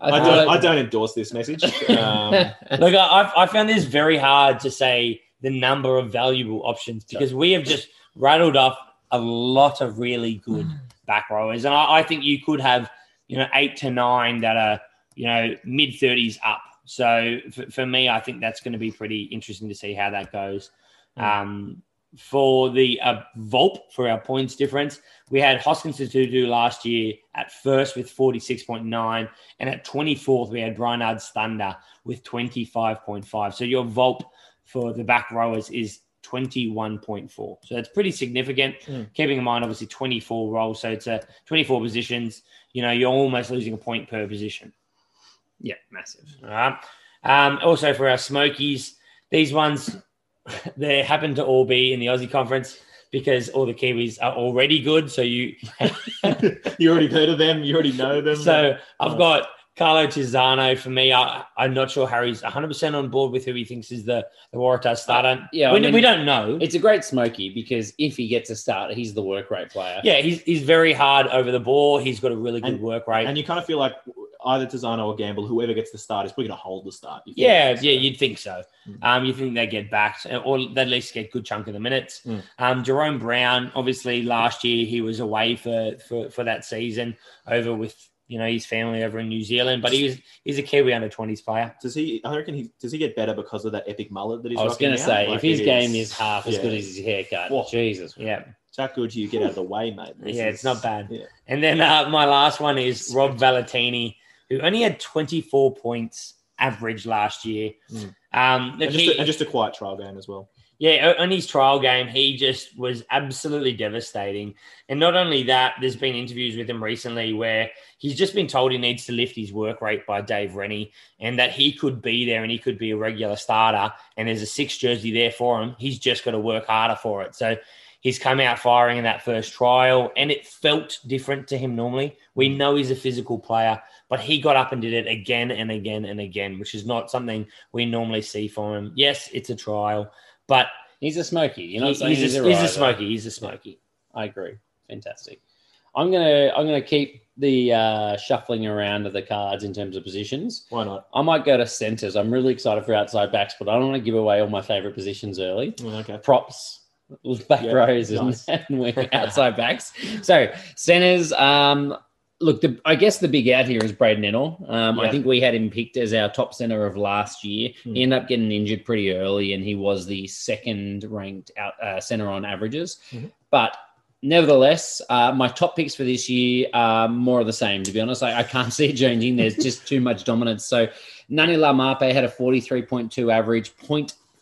I feel don't, I don't endorse this message. [laughs] Um, Look, I, I found this very hard to say the number of valuable options because we have just rattled off a lot of really good [sighs] back rowers. And I, I think you could have, you know, eight to nine that are, you know, mid 30s up. So for, for me, I think that's going to be pretty interesting to see how that goes. Um, for the uh, Volp, for our points difference, we had Hoskins Sotutu last year at first with 46.9, and at 24th, we had Reinhard Thunder with 25.5. So your Volp for the back rowers is 21.4. So that's pretty significant. Mm. Keeping in mind, obviously, 24 roles. So it's a 24 positions. You know, you're almost losing a point per position. yeah, massive. All right. Um, also for our Smokies, these ones they happen to all be in the Aussie conference because all the Kiwis are already good. So you, [laughs] you already heard of them. You already know them. so I've oh. got Carlo Tizzano for me. I, I'm not sure Harry's 100 percent on board with who he thinks is the the Waratah starter. Uh, yeah, I we, mean- we don't know. It's a great smoky because if he gets a start, he's the work rate player. Yeah, he's he's very hard over the ball. He's got a really good And- work rate. and you kind of feel like either Tizzano or Gamble, whoever gets the start, is probably going to hold the start. Yeah, yeah, you'd think so. Mm. Um, you think they get backed, or they at least get a good chunk of the minutes. Mm. Um, Jerome Brown, obviously, last year he was away for, for for that season over with you know his family over in New Zealand, but he was he's a Kiwi under twenties player. Does he? I reckon he does he get better because of that epic mullet that he's. I was going to say, Like, if his game is half as yeah. good as his haircut, Whoa. Jesus. Yeah, Good, you get out of the way, mate. This yeah, is- it's not bad. Yeah. And then uh, my last one is Rob Valetini, who only had twenty four points average last year. Mm. Um, And just, a, and just a quiet trial game as well. Yeah, on his trial game, he just was absolutely devastating. And not only that, there's been interviews with him recently where he's just been told he needs to lift his work rate by Dave Rennie and that he could be there and he could be a regular starter. And there's a six jersey there for him. He's just got to work harder for it. So he's come out firing in that first trial and it felt different to him normally. We know he's a physical player, but he got up and did it again and again and again, which is not something we normally see from him. Yes, it's a trial, but He's a smoky. You know, what I'm he's, a, he's a smoky. He's a smoky. I agree. Fantastic. I'm gonna I'm gonna keep the uh, shuffling around of the cards in terms of positions. Why not? I might go to centers. I'm really excited for outside backs, but I don't want to give away all my favorite positions early. Oh, Okay. Props, back Yeah, rows, and, nice. and wing [laughs] outside backs. So centers. Um, look, the, I guess the big out here is Braydon Ennor. Um, I think we had him picked as our top center of last year. Hmm. He ended up getting injured pretty early, and he was the second ranked out uh, center on averages. Mhm. But nevertheless, uh, my top picks for this year are more of the same. To be honest, I, I can't [laughs] see it changing. There's just too much dominance. So Ngani Laumape had a 43.2 average,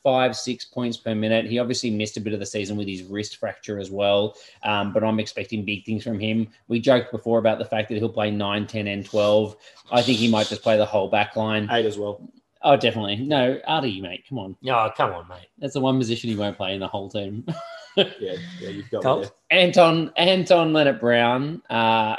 five, six points per minute. He obviously missed a bit of the season with his wrist fracture as well, um, but I'm expecting big things from him. We joked before about the fact that he'll play 9, 10, and 12. I think he might just play the whole back line. Eight as well. Oh, definitely. No, Ardie, mate, come on. No, come on, mate. That's the one position he won't play in the whole team. [laughs] Yeah, yeah, you've got. Anton Anton Lienert-Brown, uh,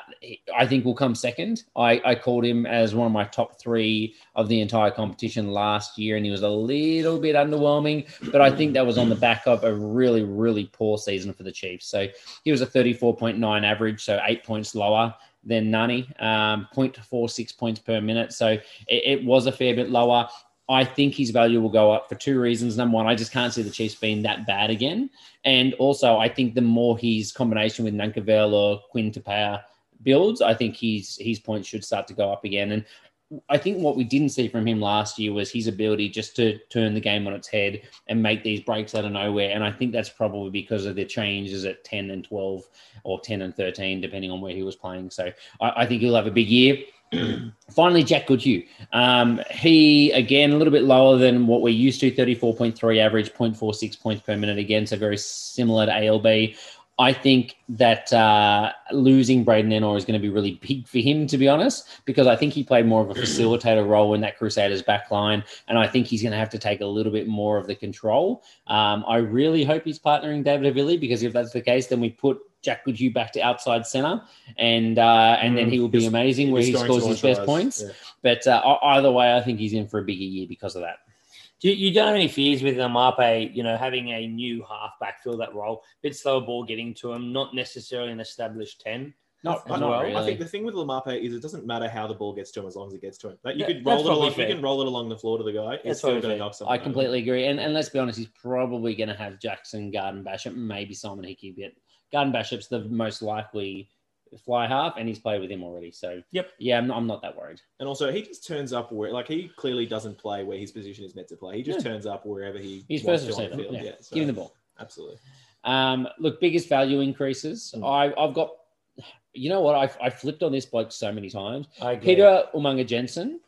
I think will come second. I, I called him as one of my top three of the entire competition last year, and he was a little bit underwhelming. But I think that was on the back of a really, really poor season for the Chiefs. So he was a 34.9 average, so eight points lower than Ngani, um, 0.46 points per minute. So it, it was a fair bit lower. I think his value will go up for two reasons. Number one, I just can't see the Chiefs being that bad again. And also, I think the more his combination with Nankivell or Quinn Tupaea builds, I think his his points should start to go up again. And I think what we didn't see from him last year was his ability just to turn the game on its head and make these breaks out of nowhere. And I think that's probably because of the changes at 10 and 12 or 10 and 13, depending on where he was playing. So I, I think he'll have a big year. [clears throat] Finally, Jack Goodhue. Um, he, again, a little bit lower than what we're used to 34.3 average, 0.46 points per minute again. So very similar to ALB. I think that uh, losing Braydon Ennor is going to be really big for him, to be honest, because I think he played more of a facilitator role in that Crusaders back line. And I think he's going to have to take a little bit more of the control. Um, I really hope he's partnering David Havili, because if that's the case, then we put Jack Goodhue back to outside center, and uh, and then he will be amazing where he scores his best points. Yeah. But uh, either way, I think he's in for a bigger year because of that. Do you, you don't have any fears with Amape, you know, having a new halfback fill that role, bit slower ball getting to him, not necessarily an established 10. Not, I, not I really. think the thing with Laumape is it doesn't matter how the ball gets to him as long as it gets to him. Like you Yeah, could roll it probably along, you can roll it along the floor to the guy. That's It's still going to knock someone. I over. completely agree. And, and let's be honest, he's probably going to have Jackson, Garden-Bachop, maybe Simon Hickey. But Garden-Bachop's the most likely fly half, and he's played with him already. So, Yep. yeah, I'm, I'm not that worried. And also, he just turns up where, like, he clearly doesn't play where his position is meant to play. He just turns up wherever he He's wants first to on the receiver. field. Yeah. Yeah, so, Give him the ball. Absolutely. Um, look, biggest value increases. Mm. I, I've got, you know what? I, I flipped on this bloke so many times. Peter Umaga-Jensen,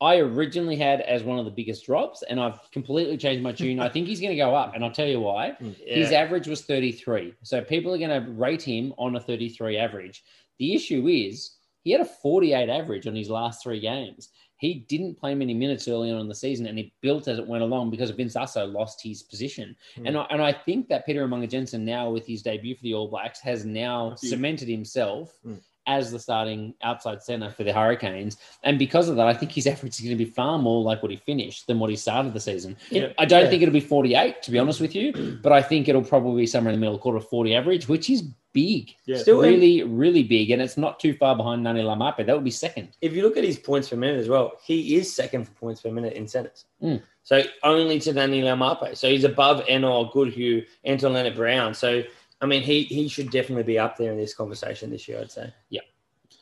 I originally had as one of the biggest drops, and I've completely changed my tune. I think he's going to go up, and I'll tell you why. Yeah. His average was 33. So people are going to rate him on a 33 average. The issue is he had a 48 average on his last three games. He didn't play many minutes early on in the season and he built as it went along because Vince Aso lost his position. Hmm. And, I, and I think that Peter Umaga-Jensen now with his debut for the All Blacks has now cemented himself Hmm. As the starting outside center for the Hurricanes. And because of that, I think his average is going to be far more like what he finished than what he started the season. Yeah. I don't Yeah. think it'll be 48, to be honest with you, but I think it'll probably be somewhere in the middle, quarter 40 average, which is big. Yeah. Still, really, really big. And it's not too far behind Ngani Laumape. That would be second. if you look at his points per minute as well, he is second for points per minute in centers. Mm. So only to Danny Laumape. So he's above Ennor, Goodhue, Anton Lienert-Brown. So I mean, he he should definitely be up there in this conversation this year. I'd say. Yeah,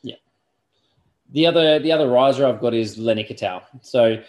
yeah. The other the other riser I've got is Len Ikitau. So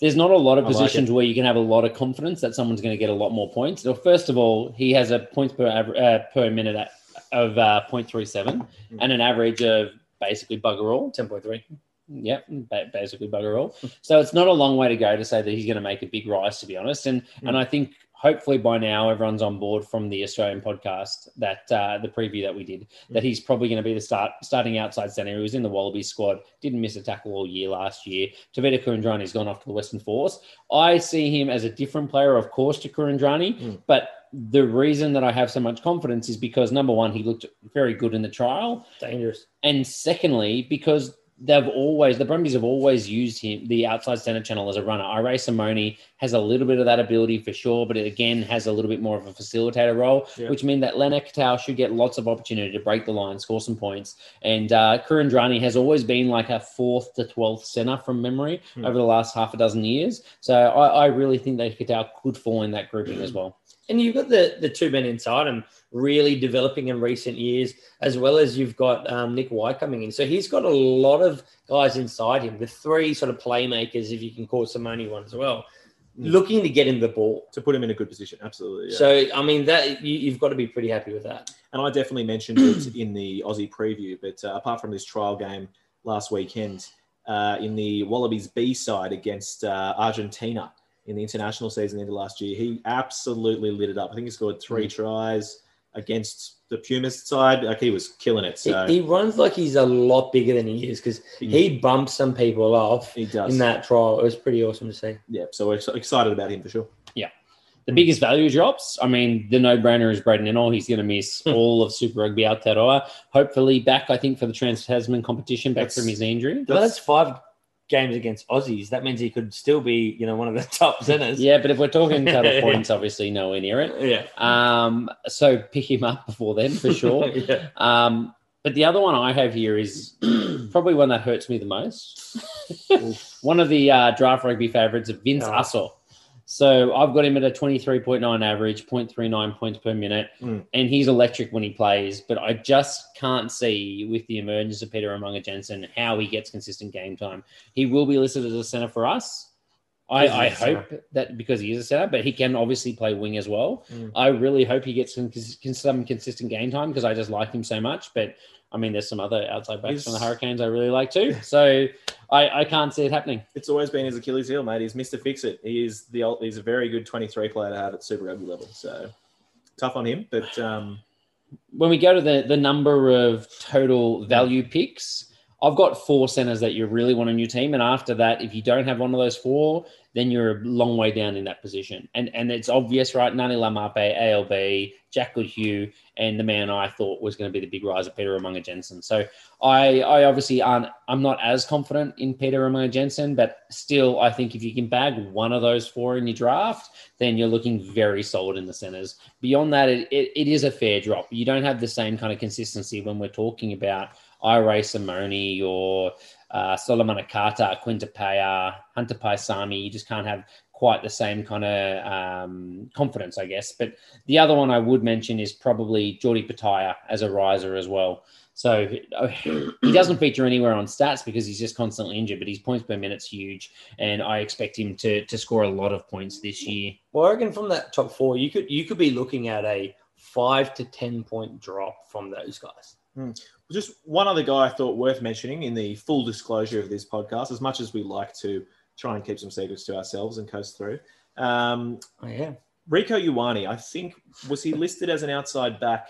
there's not a lot of I like positions where you can have a lot of confidence that someone's going to get a lot more points. Well, first of all, he has a points per aver- uh, per minute at, of uh, 0.37 and an average of basically bugger all. Ten point three. Yep, ba- basically bugger all. So it's not a long way to go to say that he's going to make a big rise, to be honest. And and I think hopefully by now everyone's on board from the Australian podcast that uh, the preview that we did that he's probably going to be the start starting outside centre. He was in the Wallaby squad, didn't miss a tackle all year last year. Tevita Kuridrani's gone off to the Western Force. I see him as a different player, of course, to Kuridrani, Mm. but the reason that I have so much confidence is because number one, he looked very good in the trial. Dangerous. And secondly, because they've always the Brumbies have always used him the outside center channel as a runner. Irae Simone has a little bit of that ability for sure, but it again has a little bit more of a facilitator role, Yeah. which means that Len Ikitau should get lots of opportunity to break the line, score some points. And uh, Kuridrani has always been like a fourth to twelfth center from memory Hmm. over the last half a dozen years. So I, I really think that Ikitau could fall in that grouping as well. And you've got the the two men inside him really developing in recent years, as well as you've got um, Nick White coming in. So he's got a lot of guys inside him, the three sort of playmakers, if you can call Simone one as well, Mm. looking to get him the ball. to put him in a good position. Absolutely. Yeah. So I mean that you, you've got to be pretty happy with that. and I definitely mentioned it [clears throat] in the Aussie preview. But uh, apart from this trial game last weekend, uh, in the Wallabies B side against uh, Argentina, in the international season into last year. He absolutely lit it up. I think he scored three tries against the Pumas side. Like he was killing it. He, So he runs like he's a lot bigger than he is because he bumps some people off he does. in that trial. It was pretty awesome to see. yeah, so we're excited about him for sure. Yeah, the biggest value drops. I mean, the no-brainer is Braydon Ennor. He's going to miss [laughs] all of Super Rugby Aotearoa. Hopefully back, I think, for the Trans Tasman competition, back That's- from his injury. But that's five games against Aussies. That means he could still be, you know, one of the [laughs] top centers. Yeah, but if we're talking [laughs] total points, obviously nowhere near it. Yeah. Um, so pick him up before then for sure. [laughs] yeah. Um, but the other one I have here is [clears throat] probably one that hurts me the most. one of the uh, draft rugby favorites, of Vince Oh. Ussel. So I've got him at a 23.9 average, 0.39 points per minute, Mm. and he's electric when he plays. But I just can't see with the emergence of Peter Umaga-Jensen how he gets consistent game time. He will be listed as a center for us. I, I center. hope that because he is a center, but he can obviously play wing as well. Mm. I really hope he gets some, some consistent game time because I just like him so much. But I mean, there's some other outside backs He's- from the Hurricanes I really like too. So I, I can't see it happening. It's always been his Achilles heel, mate. He's Mr. Fix It. He is the old, he's a very good 23 player to have at Super Rugby level. So tough on him, but um, When we go to the, the number of total value picks, I've got four centers that you really want on your team. And after that, if you don't have one of those four, then you're a long way down in that position. And and it's obvious, right? Ngani Laumape, ALB, Jack Goodhue, and the man I thought was going to be the big riser, Peter Umaga-Jensen. So I I obviously aren't I'm not as confident in Peter Umaga-Jensen, but still I think if you can bag one of those four in your draft, then you're looking very solid in the centers. Beyond that, it, it, it is a fair drop. You don't have the same kind of consistency when we're talking about Irae Simone or uh, Solomone Kata, Quinn Tupaea, Hunter Paisami. You just can't have quite the same kind of um, confidence, I guess. But the other one I would mention is probably Jordi Petaia as a riser as well. So he doesn't feature anywhere on stats because he's just constantly injured, but his points per minute's huge, and I expect him to to score a lot of points this year. Well, I reckon from that top four, you could you could be looking at a five to ten point drop from those guys. Just one other guy I thought worth mentioning in the full disclosure of this podcast, as much as we like to try and keep some secrets to ourselves and coast through. Um, Oh yeah. Rieko Ioane, I think, was he listed as an outside back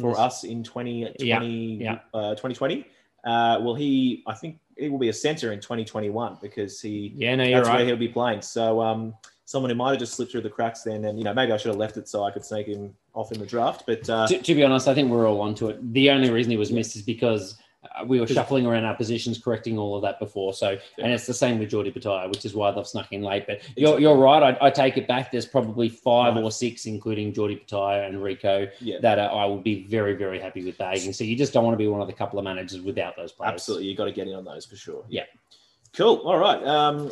for Yes. us in 2020? Yeah, yeah. Uh, 2020? Uh, well, he, I think he will be a center in 2021 because he, Yeah, no, that's where he'll be playing. So, um, someone who might have just slipped through the cracks then, and you know, maybe I should have left it so I could snake him off in the draft. But uh, to, to be honest, I think we're all onto it. The only reason he was missed is because uh, we were shuffling around our positions, correcting all of that before. So, and it's the same with Geordie Petaia, which is why they've snuck in late. But you're, you're right. I, I take it back. There's probably five Right. or six, including Geordie Petaia and Rieko, yeah, that uh, I would be very, very happy with bagging. So you just don't want to be one of the couple of managers without those players. absolutely, You've got to get in on those for sure. Yeah. Cool. All right. Um,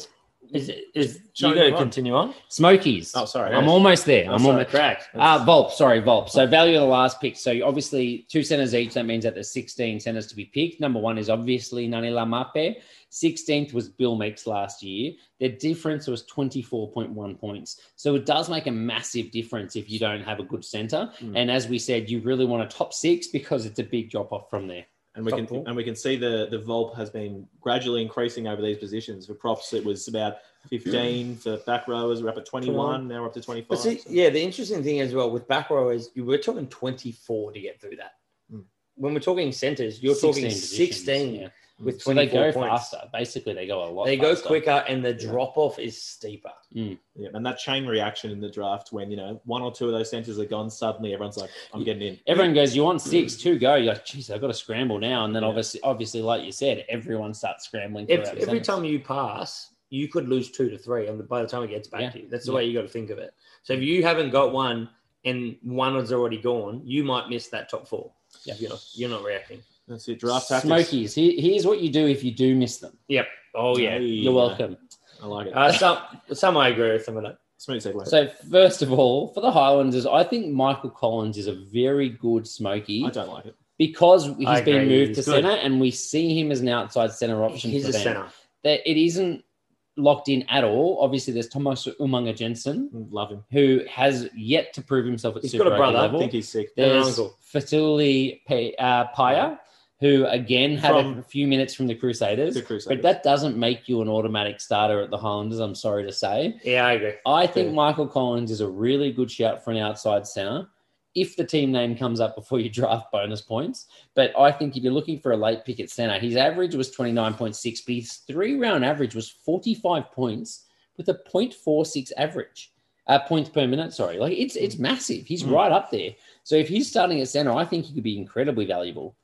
Is is you we going to continue on? Smokies. oh, sorry. I'm almost there. Oh, I'm sorry. almost. Correct. Uh, Volp, sorry, Volp. So value of the last pick. So obviously two centers each. That means that there's 16 centers to be picked. Number one is obviously Ngani Laumape. 16th was Bill Meakes last year. Their difference was 24.1 points. So it does make a massive difference if you don't have a good center. Mm. And as we said, you really want a top six because it's a big drop off from there. And we can Top four. and we can see the the Volp has been gradually increasing over these positions. For props, it was about 15 for back rowers. We're up at 21. Now we're up to 25. So- yeah, the interesting thing as well with back rowers, you we're talking 24 to get through that. Mm. When we're talking centers, you're talking positions, 16 yeah. With So they go points. faster. Basically, they go a lot. They go quicker and the drop off is steeper. Mm. Yeah, and that chain reaction in the draft when you know one or two of those centers are gone, suddenly everyone's like, "I'm getting in." Everyone goes, "You want six, mm. two go." You're like, "Geez, I've got to scramble now." And then Yeah. obviously, obviously, like you said, everyone starts scrambling. If, every centers. time you pass, you could lose two to three, and by the time it gets back Yeah. to you, that's the Yeah. way you got to think of it. So if mm. you haven't got one and one is already gone, you might miss that top four. Yeah. You're not, you're not reacting. That's it. Draft tactics. Smokies. Here, here's what you do if you do miss them. Yep. Oh yeah. Hey, You're welcome. I like it. Uh, some some I agree with some of that. Smooth segue. So first of all, for the Highlanders, I think Michael Collins is a very good Smoky I don't like it. because he's I been agree. moved He's to good. centre, and we see him as an outside centre option He's for a them. center. That it isn't locked in at all. Obviously, there's Thomas Umaga-Jensen, Mm, Love him. who has yet to prove himself at He's Super got a Rugby brother. I level. think he's sick. There's uncle. Fetuli P- uh, Paea, who again had From- a few minutes from the Crusaders. The But that doesn't make you an automatic starter at the Highlanders, I'm sorry to say. Yeah, I agree. I think Fair. Michael Collins is a really good shout for an outside centre if the team name comes up before you [laughs] draft bonus points. But I think if you're looking for a late pick at centre, his average was 29.6, but his three round average was 45 points with a 0.46 average. Uh, points per minute, sorry. Like it's it's massive. He's Mm. right up there. So if he's starting at centre, I think he could be incredibly valuable.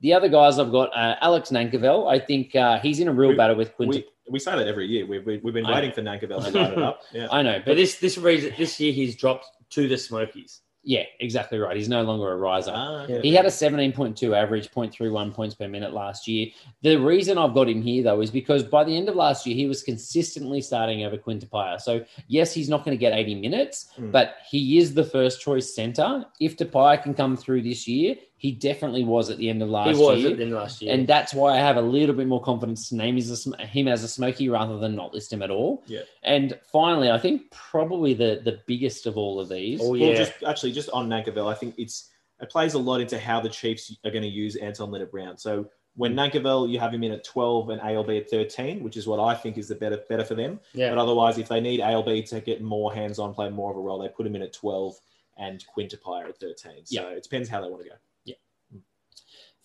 The other guys I've got, uh, Alex Nankivell. I think uh, he's in a real We- battle with Quinton. we, we say that every year. We've, we've been waiting for Nankivell to line it up. [laughs] Yeah. I know, But but this this reason this year he's dropped to the Smokies. yeah, exactly right. He's no longer a riser. Ah, Yeah. He had a 17.2 average, 0.31 points per minute last year. The reason I've got him here, though, is because by the end of last year, he was consistently starting over Quinn Tupaea. So, yes, he's not going to get 80 minutes, Mm. but he is the first choice center. If Tupaea can come through this year, he definitely was at the end of last year. he was year. at the end of last year. And that's why I have a little bit more confidence to name his, him as a smoky rather than not list him at all. Yeah. And finally, I think probably the, the biggest of all of these. oh Well, yeah, just actually, just on Nankivell, I think it's it plays a lot into how the Chiefs are going to use Anton Lienert-Brown. So when hmm. Nankivell, you have him in at 12 and ALB at 13, which is what I think is the better better for them. yeah. But otherwise, if they need ALB to get more hands on, play more of a role, they put him in at 12 and Quinn Tupaea at 13. So Yeah. it depends how they want to go.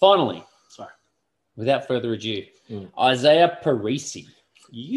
Finally, Sorry. without further ado, Mm. Izaia Perese.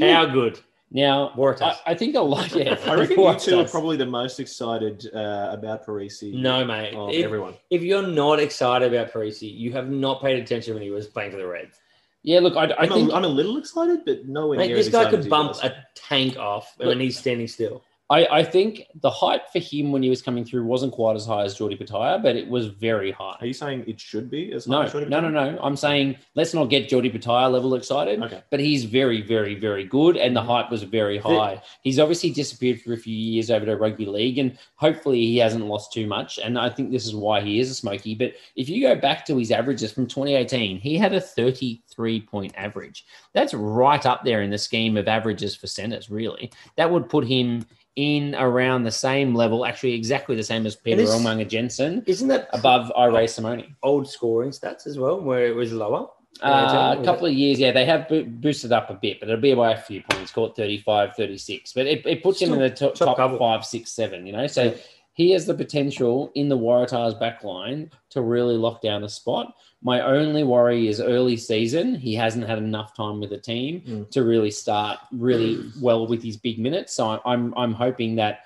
How good? Now, Waratahs. I, I think a lot. Yeah, I reckon [laughs] you two are probably the most excited uh, about Perese No, mate. of If, everyone. if you're not excited about Perese, you have not paid attention when he was playing for the Reds. Yeah, look, I, I I'm, think a, I'm a little excited, but nowhere Mate, near this guy could bump a tank off Look- when he's standing still. I, I think the hype for him when he was coming through wasn't quite as high as Jordy Petaia, but it was very high. Are you saying it should be as No, high as Jordan no, no, no. I'm saying let's not get Jordy Petaia level excited. Okay. But he's very, very, very good, and the Mhm. hype was very high. He's obviously disappeared for a few years over to rugby league, and hopefully he hasn't lost too much. And I think this is why he is a smoky. But if you go back to his averages from 2018, he had a 33 point average. That's right up there in the scheme of averages for centers. Really, that would put him in around the same level, actually exactly the same as Peter Umaga-Jensen, Isn't that above Irae Simone. old scoring stats as well, where it was lower? Uh, a couple of years, yeah, they have boosted up a bit, but it'll be by a few points, call it 35, 36. But it, it puts him in the top, top top five, six, seven, you know? So Yeah. He has the potential in the Waratahs back line to really lock down a spot. My only worry is early season. He hasn't had enough time with the team Mm. to really start really well with his big minutes. So I'm, I'm, I'm hoping that,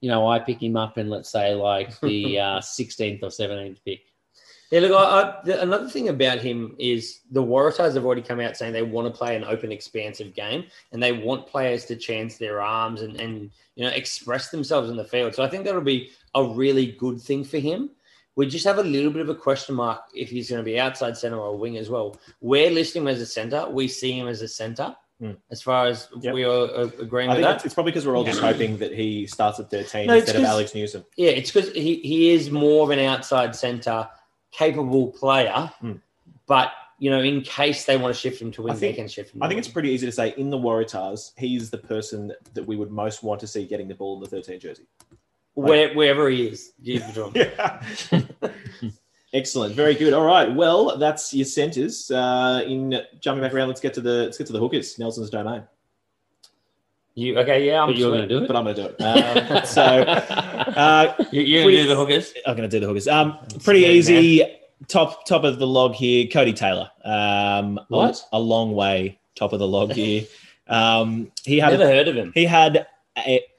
you know, I pick him up in, let's say, like [laughs] the uh, 16th or 17th pick. Yeah, look, I, I, the, another thing about him is the Waratahs have already come out saying they want to play an open, expansive game, and they want players to chance their arms and, and you know express themselves in the field. So I think that'll be a really good thing for him. We just have a little bit of a question mark if he's going to be outside center or wing as well. We're listing him as a center. We see him as a center. Mm. As far as Yep. we are uh, agreeing I with think that, it's, probably because we're all just hoping that he starts at 13 No, instead of Alex Newsome. Yeah, it's because he, he is more of an outside center, capable player. Mm. But you know, in case they want to shift him to wing, I think- they can shift him. I think it's pretty easy to say in the Waratahs, he's the person that, we would most want to see getting the ball in the 13 jersey. Where, wherever he is. Give it to him. [laughs] Yeah. Excellent. Very good. All right. Well, that's your centers. Uh, in jumping back around, let's get to the let's get to the hookers. Nelson's domain. You okay? Yeah, I'm. But you're going to do it? But I'm going to do it. Um, [laughs] so uh, You- You're Pretty- going to do the hookers. I'm going to do the hookers. Um, pretty scary, easy. Top top of the log here. Codie Taylor. Um, What? A long way top of the log here. [laughs] Um, he had Never heard of him. He had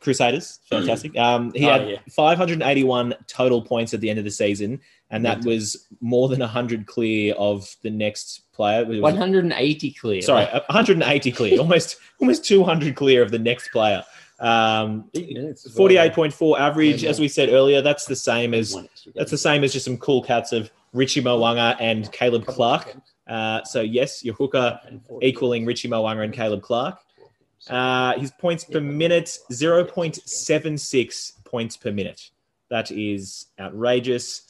Crusaders, fantastic. Um, he Oh, had yeah. 581 total points at the end of the season, and that was more than 100 clear of the next player. Was- 180 clear. sorry, 180 clear, [laughs] almost almost 200 clear of the next player. Um, Eight minutes as well. 48.4 average, Yeah. as we said earlier. That's the same as One extra game. that's the same as just some cool cats of Richie Mo'unga and Caleb Clarke. Uh, so yes, your hooker equaling Richie Mo'unga and Caleb Clarke. Uh, his points per minute, 0.76 points per minute. That is outrageous.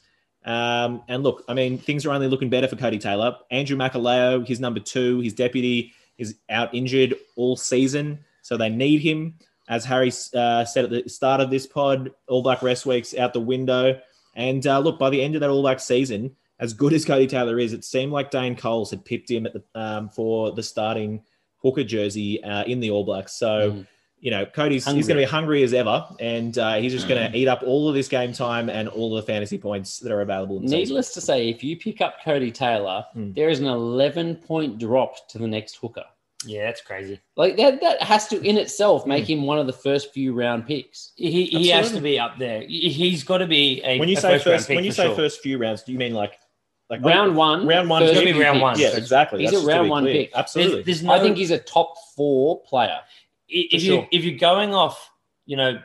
Um, and look, I mean, things are only looking better for Codie Taylor. Andrew Makalio, his number two, his deputy, is out injured all season. So they need him. As Harry uh, said at the start of this pod, All Black Rest Week's out the window. And uh, look, by the end of that All Black season, as good as Codie Taylor is, it seemed like Dane Coles had picked him the um, for the starting hooker jersey uh, in the All Blacks. So. Mm. You know, Codie's he's going to be hungry as ever, and uh, he's just going to eat up all of this game time and all of the fantasy points that are available. In. Needless to say, if you pick up Codie Taylor, Hmm. there is an 11 point drop to the next hooker. Yeah, that's crazy. Like that, that has to in itself make him one of the first few round picks. He, he has to be up there. He- He's got to be a when you a say first first, when you say sure. first few rounds, do you mean like like Round one, Round one, first it's gonna be round one. Yeah, exactly. He's That's a round one clear. pick. Absolutely. There's, there's no, I think he's a top four player. if you sure. if you're going off, you know,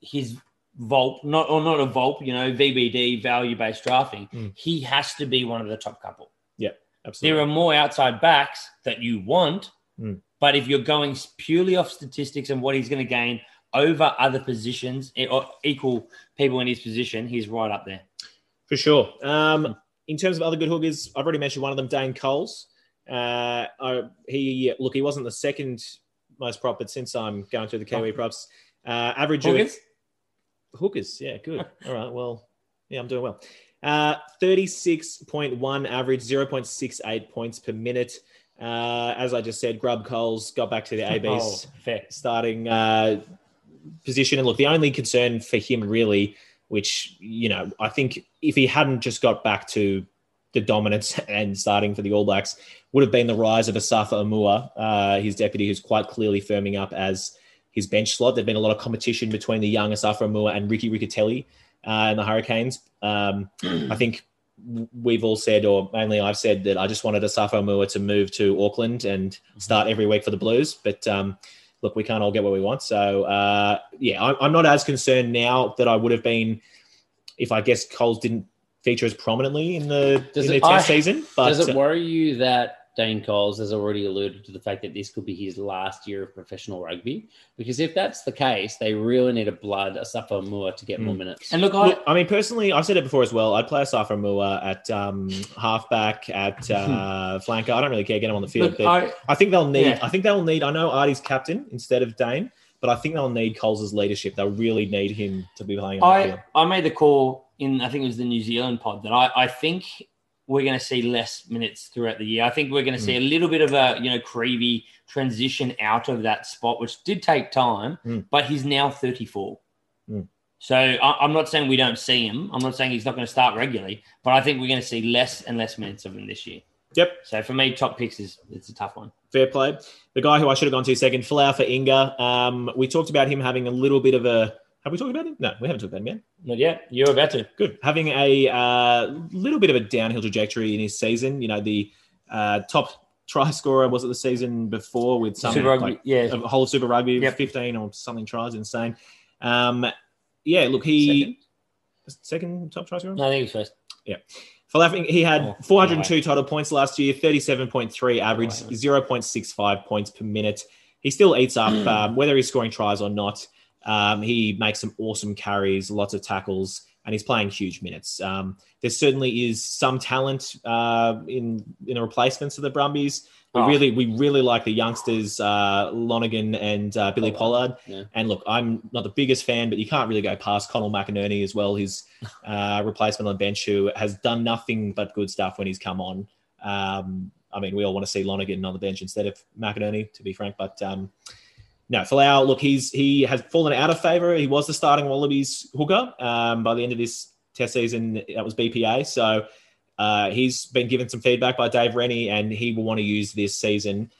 his Volp, not or not a Volp, you know, VBD value based drafting, Mm. he has to be one of the top couple. Yeah, absolutely. There are more outside backs that you want, Mm. but if you're going purely off statistics and what he's going to gain over other positions eh, or equal people in his position, he's right up there. For sure. Um, in terms of other good hookers, I've already mentioned one of them, Dane Coles. Uh, I, he look, he wasn't the second most prop, but since I'm going through the Kiwi props, uh, average of- Hookers? hookers. Yeah, good. [laughs] All right. Well, yeah, I'm doing well. Uh, 36.1 average, 0.68 points per minute. Uh, as I just said, Grub Coles got back to the AB's [laughs] Oh, starting uh, position. And look, the only concern for him really, which, you know, I think if he hadn't just got back to the dominance [laughs] and starting for the All Blacks, would have been the rise of Asafo Aumua, uh, his deputy, who's quite clearly firming up as his bench slot. There'd been a lot of competition between the young Asafo Aumua and Ricky Riccitelli uh, and the Hurricanes. Um, I think we've all said, or mainly I've said, that I just wanted Asafo Aumua to move to Auckland and start every week for the Blues. But um, look, we can't all get what we want. So uh, yeah, I'm, I'm not as concerned now that I would have been if I guess Coles didn't feature as prominently in the Does in the it- test I- season. But Does it uh, worry you that Dane Coles has already alluded to the fact that this could be his last year of professional rugby? Because if that's the case, they really need a blood, Asafo Aumua to get more Mm. minutes. And look, I, Look, I mean, personally, I've said it before as well. I'd play Asafo Aumua at um, halfback, at [laughs] uh, flanker. I don't really care. Get him on the field. look, but I, I think they'll need. Yeah. I think they'll need. I know Ardie's captain instead of Dane, but I think they'll need Coles' leadership. They'll really need him to be playing on the field. I, I made the call in I think it was the New Zealand pod that I, I think we're going to see less minutes throughout the year. I think we're going to see a little bit of a you know Creevy transition out of that spot, which did take time, Mm. but he's now 34. Mm. So I, I'm not saying we don't see him. I'm not saying he's not going to start regularly, but I think we're going to see less and less minutes of him this year. Yep, So for me, top picks is it's a tough one. fair play. The guy who I should have gone to second, Folau Fainga'a. Um, we talked about him having a little bit of a. Have we talked about him? No, we haven't talked about him yet. Not yet. You're about to. Good. Having a uh, little bit of a downhill trajectory in his season. You know, the uh, top try scorer was it the season before with some Super Rugby, like, yeah. a whole Super Rugby, Yep. 15 or something tries, insane. Um, yeah, look, he second, top try scorer. No, I think he was first. Falafel, he had Oh, 402 total points last year, 37.3 average, Oh, 0.65 points per minute. He still eats up, [clears throat] um, whether he's scoring tries or not. Um, he makes some awesome carries, lots of tackles, and he's playing huge minutes. Um, there certainly is some talent uh, in in the replacements of the Brumbies. We Oh. really we really like the youngsters, uh, Lonergan and uh, Billy Pollard. Yeah. And look, I'm not the biggest fan, but you can't really go past Connell McInerney as well. His [laughs] uh, replacement on the bench, who has done nothing but good stuff when he's come on. Um, I mean, we all want to see Lonergan on the bench instead of McInerney, to be frank. But um, no, Folau, look, he's he has fallen out of favour. He was the starting Wallabies hooker um, by the end of this test season. That was BPA, so uh, he's been given some feedback by Dave Rennie, and he will want to use this season.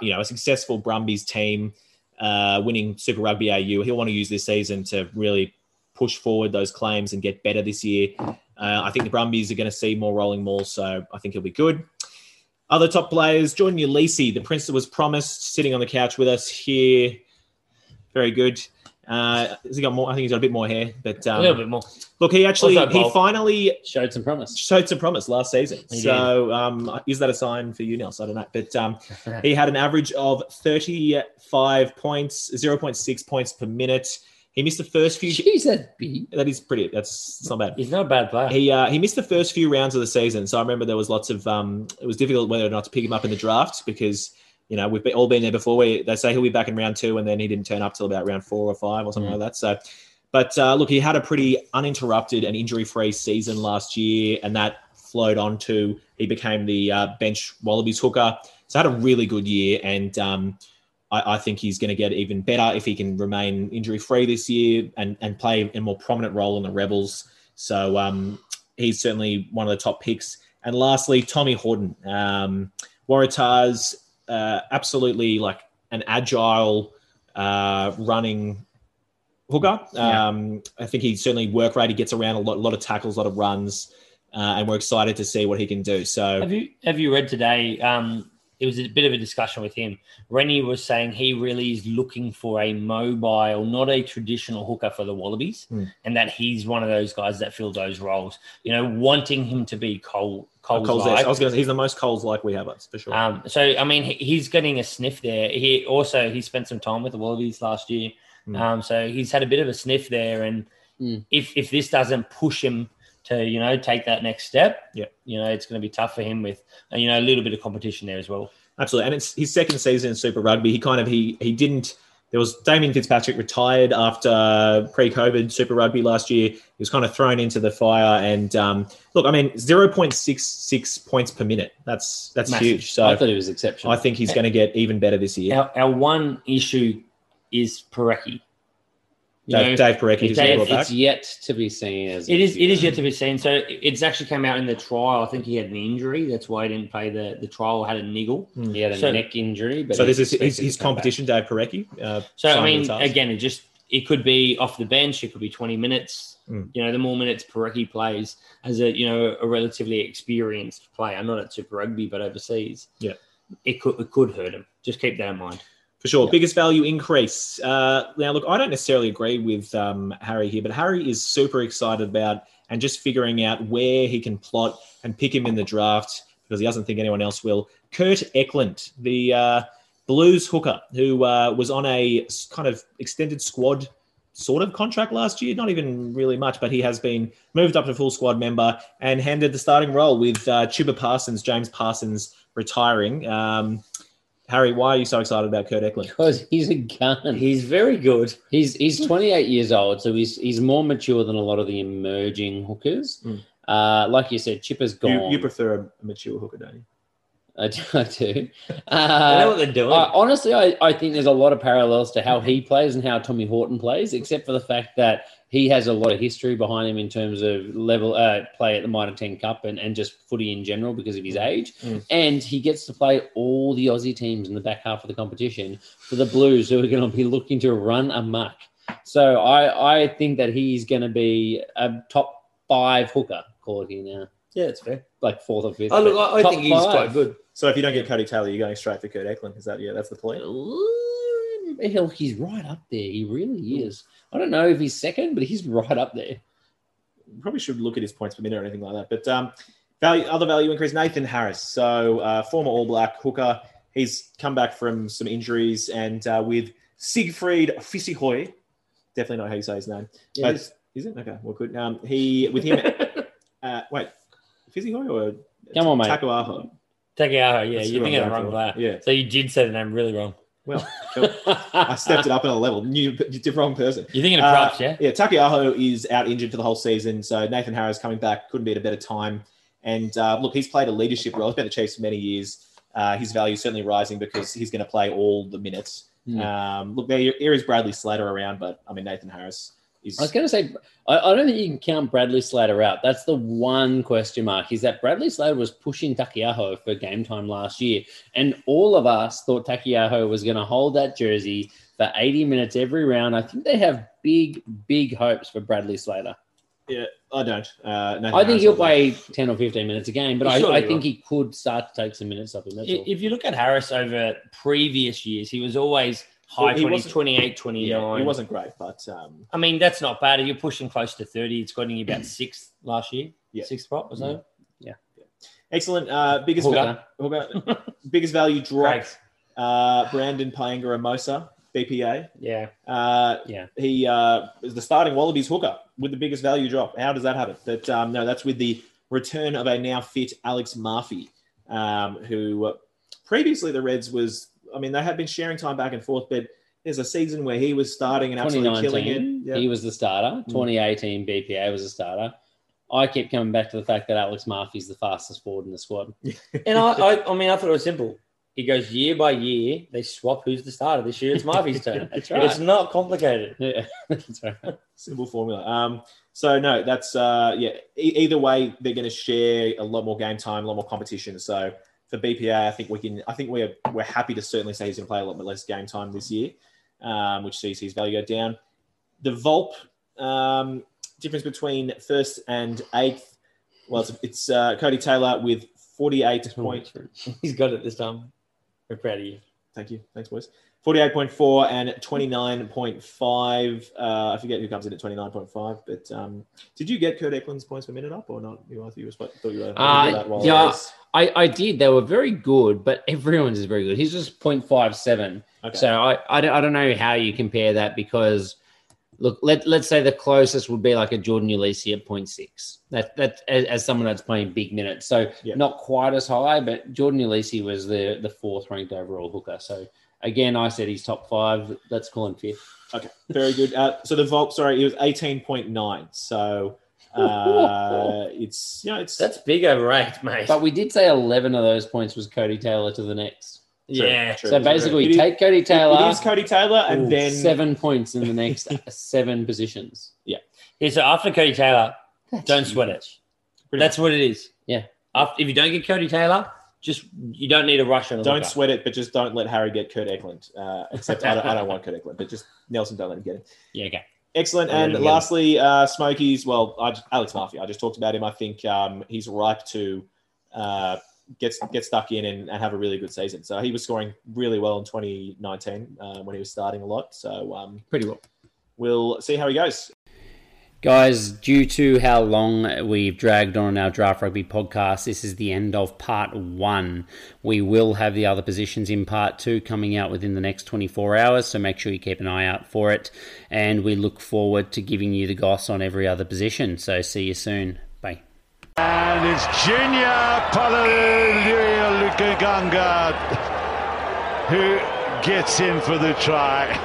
You know, a successful Brumbies team uh, winning Super Rugby AU. He'll want to use this season to really push forward those claims and get better this year. Uh, I think the Brumbies are going to see more rolling mauls, so I think he'll be good. Other top players, Jordan Uelese, the prince that was promised, sitting on the couch with us here. Very good. Uh, has he got more? I think he's got a bit more hair, but a little um, bit more. look, he actually Also he finally Showed some promise. showed some promise last season. He so um, is that a sign for you, Nels? I don't know, but um, [laughs] he had an average of 35 points, 0.6 points per minute. He missed the first few. Jeez, that's big. That is pretty. That's it's not bad. He's not a bad player. He uh, he missed the first few rounds of the season, so I remember there was lots of um, it was difficult whether or not to pick him up in the draft because you know we've all been there before. Where they say he'll be back in round two, and then he didn't turn up till about round four or five or something like that. So, but uh, look, he had a pretty uninterrupted and injury free season last year, and that flowed on to he became the uh, bench Wallabies hooker. So had a really good year, and um, I, I think he's going to get even better if he can remain injury free this year and and play a more prominent role in the Rebels. So um, he's certainly one of the top picks. And lastly, Tommy Horton, um, Waratahs, uh, absolutely like an agile uh, running hooker. Yeah. Um, I think he certainly work rate. He gets around a lot, a lot of tackles, a lot of runs, uh, and we're excited to see what he can do. So Have you have you read today? Um, it was a bit of a discussion with him. Rennie was saying he really is looking for a mobile, not a traditional hooker for the Wallabies, Hmm. and that he's one of those guys that fill those roles. You know, wanting him to be Cole. Cole's Cole's like. I was going to say he's the most Coles like we have, that's for sure. Um, so I mean, he- he's getting a sniff there. He also he spent some time with the Wallabies last year, Mm. um, so he's had a bit of a sniff there. And Mm. if if this doesn't push him to you know take that next step, Yeah. you know it's going to be tough for him with uh, you know a little bit of competition there as well. Absolutely, and it's his second season in Super Rugby. He kind of he he didn't. There was Damien Fitzpatrick retired after pre-COVID Super Rugby last year. He was kind of thrown into the fire, and um, look, I mean, zero point six six points per minute. That's that's Massive. huge. So I thought it was exceptional. I think he's going to get even better this year. Our, our one issue is Porecki. You Dave, know, Dave Porecki, who's Dave- back. it's yet to be seen as It is. It is yet to be seen. So it's actually came out in the trial. I think he had an injury. That's why he didn't play the the trial. Had a niggle. He had a So- neck injury, but So this is his, his to back. competition, Dave Porecki. Uh, So I mean, again, it just it could be off the bench. It could be twenty minutes. Mm. You know, the more minutes Porecki plays as a you know a relatively experienced player, not at Super Rugby but overseas. Yeah. it could it could hurt him. Just keep that in mind. For sure. Yeah. Biggest value increase. Uh, now, look, I don't necessarily agree with um, Harry here, but Harry is super excited about and just figuring out where he can plot and pick him in the draft because he doesn't think anyone else will. Kurt Eklund, the uh, Blues hooker, who uh, was on a kind of extended squad sort of contract last year, not even really much, but he has been moved up to full squad member and handed the starting role with uh, Chipper Parsons, James Parsons retiring. Um, Harry, why are you so excited about Kurt Eklund? because he's a gun. He's very good. He's he's 28 years old, so he's he's more mature than a lot of the emerging hookers. Mm. Uh, like you said, Chipper's gone. You, you prefer a mature hooker, don't you? [laughs] I do. I do. [laughs] I know what Uh, they're doing. I- honestly, I, I think there's a lot of parallels to how he plays and how Tommy Horton plays, except for the fact that he has a lot of history behind him in terms of level uh, play at the Mitre 10 Cup and, and just footy in general because of his age. Mm. And he gets to play all the Aussie teams in the back half of the competition for the Blues, who are going to be looking to run amok. So I, I think that he's going to be a top five hooker, call it here now, yeah, it's fair. like fourth or fifth. Oh look, I, I think he's quite good. So if you don't get Codie Taylor, you're going straight for Kurt Eklund. Is that yeah? That's the point. Hell, he's right up there. He really is. I don't know if he's second, but he's right up there. Probably should look at his points per minute or anything like that. But um, value, other value increase. Nathan Harris, so uh, former All Black hooker. He's come back from some injuries, and uh, with Siegfried Fissihoy, definitely not how you say his name. Yeah, but is it okay? Well, good. Um, he with him. [laughs] uh, wait, Fissihoy or Come on, mate. Takuaho? Takeaho, yeah, That's you're who I'm thinking of the going wrong for. player. Yeah. So you did say the name really wrong. Well. [laughs] I stepped it up a level. New, the wrong person. You're thinking of Uh, props, yeah? Yeah, Taukei'aho is out injured for the whole season. So Nathan Harris coming back couldn't be at a better time. And uh, look, he's played a leadership role. He's been at the Chiefs for many years. Uh, his value is certainly rising because he's going to play all the minutes. Hmm. Um, look, there, there is Bradley Slater around, but I mean, Nathan Harris is. I was going to say, I, I don't think you can count Bradley Slater out. That's the one question mark is that Bradley Slater was pushing Taukei'aho for game time last year. And all of us thought Taukei'aho was going to hold that jersey for 80 minutes every round. I think they have big, big hopes for Bradley Slater. Yeah, I don't. Uh, I think Harris he'll will- play 10 or 15 minutes a game, but I, Sure I he think will. he could start to take some minutes off him. That's all. If you look at Harris over previous years, he was always high Well, he 20s, wasn't- 28, 29. Yeah, he wasn't great, but um, I mean, that's not bad. If you're pushing close to 30, it's gotten you about sixth last year. Yeah. Sixth spot, was that? Yeah. Excellent. Uh, biggest, Hooker. hooker, [laughs] biggest value drop. Uh, Brandon Paenga Amosa, BPA. Yeah. Uh, Yeah. he uh, is the starting Wallabies hooker with the biggest value drop. How does that happen? That um, no, that's with the return of a now fit Alex Mafi, um, who uh, previously the Reds was. I mean, they had been sharing time back and forth, but there's a season where he was starting and absolutely killing it. 2019, Yeah. he was the starter. Mm. 2018, BPA was the starter. I kept coming back to the fact that Alex Mafi's the fastest forward in the squad. [laughs] And I, I, I mean, I thought it was simple. He goes year by year. They swap who's the starter. This year it's Mafi's turn. [laughs] That's right. It's not complicated. Yeah, [laughs] that's right. Simple formula. Um, so no, that's uh, yeah. E- either way, they're going to share a lot more game time, a lot more competition. So for BPA, I think we can. I think we're we're happy to certainly say he's going to play a lot bit less game time this year, um, which sees his value go down. The Volp um, difference between first and eighth. Well, it's, it's uh, Codie Taylor with forty-eight points. [laughs] He's got it this time. We're proud of you. Thank you. Thanks, boys. 48.4 and 29.5. Uh, I forget who comes in at 29.5, but um, did you get Kurt Eklund's points per minute up or not? You, I thought you were, thought you were Uh, that yeah. I was- I, I did. They were very good, but everyone's is very good. He's just 0.57. Okay. So I, I, don't, I don't know how you compare that because, look, let, let's say the closest would be like a Jordan Uelese at 0.6. That, that as, as someone that's playing big minutes. So not quite as high, but Jordan Uelese was the, the fourth ranked overall hooker. So again, I said he's top five. Let's call him fifth. Okay, very good. Uh, so the Volp, sorry, it was 18.9. So uh, [laughs] it's, you know, it's, That's big over eight, mate. But we did say 11 of those points was Codie Taylor to the next. yeah. true. So basically, It we take Codie Taylor. it is Codie Taylor and Ooh, then seven points in the next [laughs] seven positions. Yeah, Yeah. so after Codie Taylor, don't sweat it. Pretty That's what it is. Yeah. After, if you don't get Codie Taylor, just you don't need a rush on the don't sweat it, but just don't let Harry get Kurt Eklund. Uh, except I don't, I don't want Kurt Eklund, but just Nelson, don't let him get him. Yeah, okay. Excellent. And yeah. lastly, uh, Smokies. Well, I, Alex Mafi. I just talked about him. I think um, he's ripe to uh, get get stuck in and, and have a really good season. So he was scoring really well in 2019 uh, when he was starting a lot. So um, Pretty well. we'll see how he goes. Guys, due to how long we've dragged on our Draft Rugby podcast, this is the end of part one. We will have the other positions in part two coming out within the next 24 hours, so make sure you keep an eye out for it. And we look forward to giving you the goss on every other position. So see you soon. Bye. And it's Junior Palaliuliuganga who gets in for the try. [laughs]